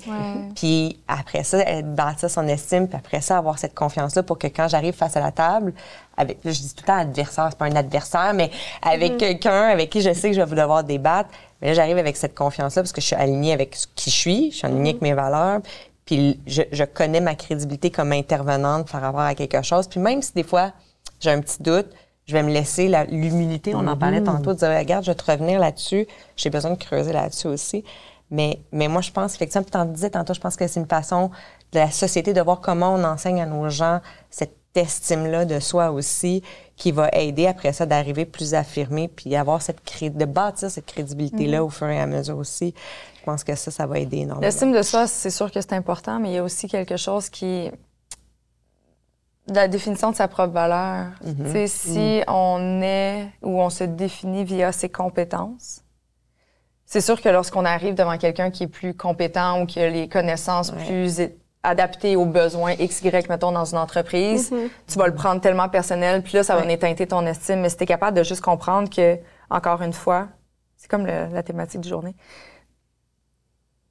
Puis après ça, elle bâtir son estime, puis après ça, avoir cette confiance-là pour que quand j'arrive face à la table, avec, je dis tout le temps adversaire, c'est pas un adversaire, mais avec Mm-hmm. quelqu'un avec qui je sais que je vais devoir débattre, mais là, j'arrive avec cette confiance-là parce que je suis alignée avec ce qui je suis, je suis alignée avec mes valeurs, puis je, je connais ma crédibilité comme intervenante par rapport à quelque chose. Puis même si des fois, j'ai un petit doute, je vais me laisser la- l'humilité, on en parlait tantôt, de dire, regarde, je vais te revenir là-dessus, j'ai besoin de creuser là-dessus aussi. Mais, mais moi, je pense, effectivement, puis t'en disais tantôt, je pense que c'est une façon de la société de voir comment on enseigne à nos gens cette estime-là de soi aussi, qui va aider après ça d'arriver plus affirmé, puis avoir cette cré- de bâtir cette crédibilité-là au fur et à mesure aussi. Je pense que ça, ça va aider énormément. L'estime de soi, c'est sûr que c'est important, mais il y a aussi quelque chose qui. la définition de sa propre valeur. Tu sais, si on est ou on se définit via ses compétences, c'est sûr que lorsqu'on arrive devant quelqu'un qui est plus compétent ou qui a les connaissances plus adaptées aux besoins X, Y, mettons, dans une entreprise, tu vas le prendre tellement personnel, puis là, ça va venir teinter ton estime. Mais si t'es capable de juste comprendre que, encore une fois, c'est comme le- la thématique du journée,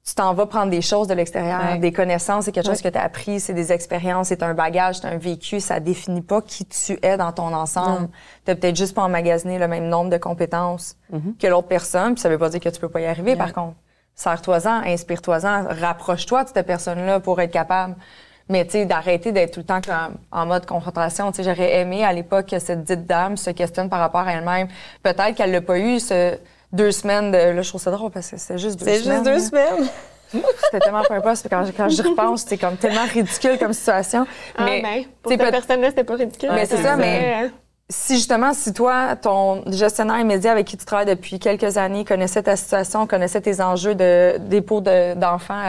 tu t'en vas prendre des choses de l'extérieur, Ouais. des connaissances, c'est quelque chose que tu as appris, c'est des expériences, c'est un bagage, c'est un vécu, ça définit pas qui tu es dans ton ensemble. Tu peut-être juste pas emmagasiner le même nombre de compétences Mm-hmm. que l'autre personne, puis ça veut pas dire que tu peux pas y arriver par contre. Sers-toi-en, inspire-toi-en, rapproche-toi de cette personne-là pour être capable. Mais tu sais, d'arrêter d'être tout le temps comme en mode confrontation. Tu sais, j'aurais aimé à l'époque que cette dite dame se questionne par rapport à elle-même. Peut-être qu'elle l'a pas eu ce deux semaines de. Là, je trouve ça drôle parce que c'est juste deux C'est semaines. juste deux là. semaines. (laughs) C'était tellement peu importe. Quand, quand j'y repense, c'est comme tellement ridicule comme situation. Ah, mais ben, pour cette personne-là, c'était pas ridicule. Mais c'est ça, mais- euh, si justement, si toi, ton gestionnaire immédiat avec qui tu travailles depuis quelques années connaissait ta situation, connaissait tes enjeux de dépôt de- d'enfants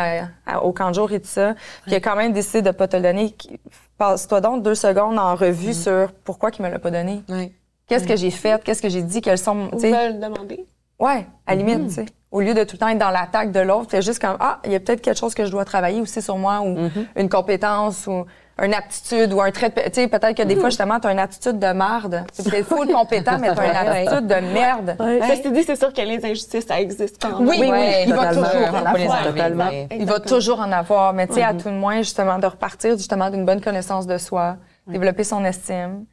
à- au camp de jour et tout ça, puis a quand même décidé de pas te le donner, qui- passe-toi donc deux secondes en revue sur pourquoi il me l'a pas donné. Ouais. Qu'est-ce que j'ai fait? Qu'est-ce que j'ai dit? Quels sont... Sais, veulent demander. Ouais, à la limite, tu sais. Au lieu de tout le temps être dans l'attaque de l'autre, c'est juste comme, ah, il y a peut-être quelque chose que je dois travailler aussi sur moi ou une compétence ou, une aptitude ou un trait de... Tu sais, peut-être que des fois, justement, tu as une attitude de marde. Tu es full (laughs) compétent, mais tu as une Ouais, ouais. attitude de merde. Ceci dit, c'est sûr que les injustices, ça existe quand même. Oui, oui, Ouais, il va toujours en avoir. enlever, Totalement. mais- Il va toujours en avoir, mais tu sais, à tout le moins, justement, de repartir justement d'une bonne connaissance de soi, développer son estime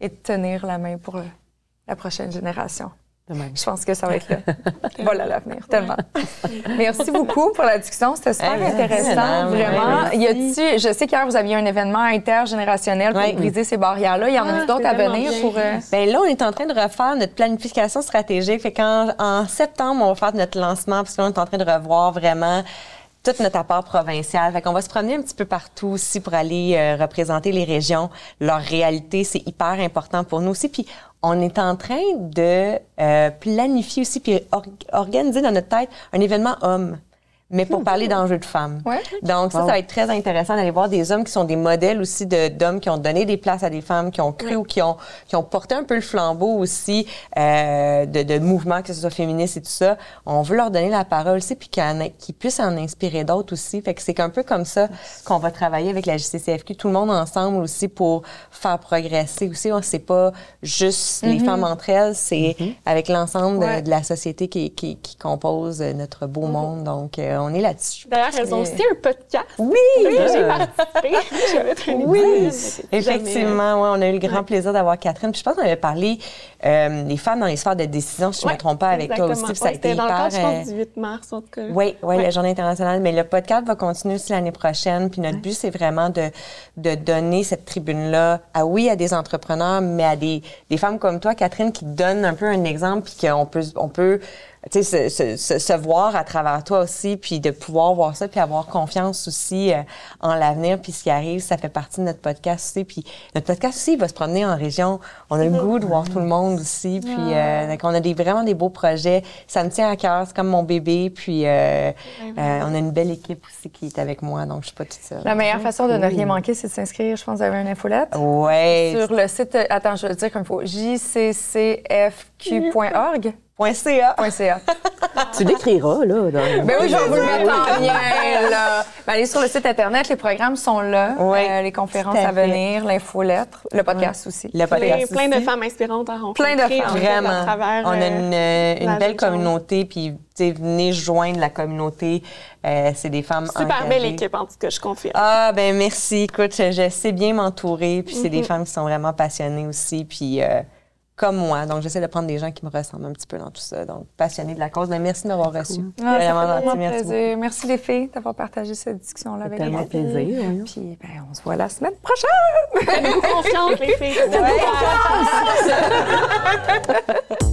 et de tenir la main pour la prochaine génération. Je pense que ça va être là. (laughs) voilà l'avenir, tellement. Merci beaucoup pour la discussion. C'était super Hey, merci, intéressant, vraiment. Ouais, Y je sais qu'hier, vous aviez un événement intergénérationnel pour Ouais. briser ces barrières-là. Il y en a Ah, d'autres à venir bien. pour. euh, Ben là, on est en train de refaire notre planification stratégique. Fait qu'en en septembre, on va faire notre lancement parce qu'on est en train de revoir vraiment tout notre apport provincial. Fait qu'on va se promener un petit peu partout aussi pour aller euh, représenter les régions, leur réalité. C'est hyper important pour nous aussi. Puis on est en train de euh, planifier aussi puis or- organiser dans notre tête un événement homme. Mais pour parler d'enjeux de femmes. Ouais. Donc, ça, ça va être très intéressant d'aller voir des hommes qui sont des modèles aussi de- d'hommes qui ont donné des places à des femmes, qui ont cru ou qui ont, qui ont porté un peu le flambeau aussi euh, de, de mouvements, que ce soit féministe et tout ça. On veut leur donner la parole aussi, puis qu'ils en- qu'ils puissent en inspirer d'autres aussi. Fait que c'est un peu comme ça qu'on va travailler avec la JCCFQ, tout le monde ensemble aussi pour faire progresser aussi. On sait pas juste les femmes entre elles, c'est avec l'ensemble de- Ouais. de, la société qui, qui, qui compose notre beau monde. Donc, euh, on est là-dessus. D'ailleurs, elles ont aussi un podcast. Oui! J'ai participé. (laughs) Oui, effectivement, ouais, on a eu le grand plaisir d'avoir Catherine. Puis je pense qu'on avait parlé euh, des femmes dans les sphères de décision, si je ne me trompe pas, avec toi aussi. exactement. Puis ça a été C'était dans le cadre, je euh, pense, du 8 mars, en tout cas. oui, oui, la Journée internationale. Mais le podcast va continuer aussi l'année prochaine. Puis notre but, c'est vraiment de, de donner cette tribune-là, à oui, à des entrepreneurs, mais à des, des femmes comme toi, Catherine, qui donnent un peu un exemple, puis qu'on peut, on peut tu sais, se, se, se, voir à travers toi aussi, puis de pouvoir voir ça, puis avoir confiance aussi euh, en l'avenir, puis ce qui arrive, ça fait partie de notre podcast aussi. Puis notre podcast aussi, il va se promener en région. On a le goût de voir tout le monde aussi, puis euh, donc on a des, vraiment des beaux projets. Ça me tient à cœur, c'est comme mon bébé, puis euh, euh, on a une belle équipe aussi qui est avec moi, donc je suis pas toute seule. La meilleure façon de ne rien manquer, c'est de s'inscrire. Je pense avez une infolette. Ouais. Sur le site, euh, attends, je veux dire comme il faut, jccfq.org. .ca. .ca. (laughs) Tu l'écriras, là. dans- Ben oui, je vais vous le mettre en lien, là. Ben, allez sur le site Internet, les programmes sont là. Oui, Euh, les conférences à à, venir, l'infolettre, le podcast aussi. Le Plein, podcast plein de aussi. femmes inspirantes à rencontrer. Plein de femmes. Vraiment. À travers, on a euh, une, euh, une la belle communauté, puis tu sais, venez joindre la communauté. Euh, c'est des femmes Super engagées. belle équipe, en tout cas, je confirme. Ah, ben merci. Écoute, je, je sais bien m'entourer, puis c'est des femmes qui sont vraiment passionnées aussi, puis euh, comme moi. Donc, j'essaie de prendre des gens qui me ressemblent un petit peu dans tout ça. Donc, passionnés de la cause. Ben, merci de m'avoir reçu. Ah, ça fait vraiment gentil. Merci beaucoup. Merci les filles d'avoir partagé cette discussion-là avec Tellement nous. plaisir. Puis, ben, on se voit la semaine prochaine! Faites-nous confiance, les filles. Confiance. (laughs)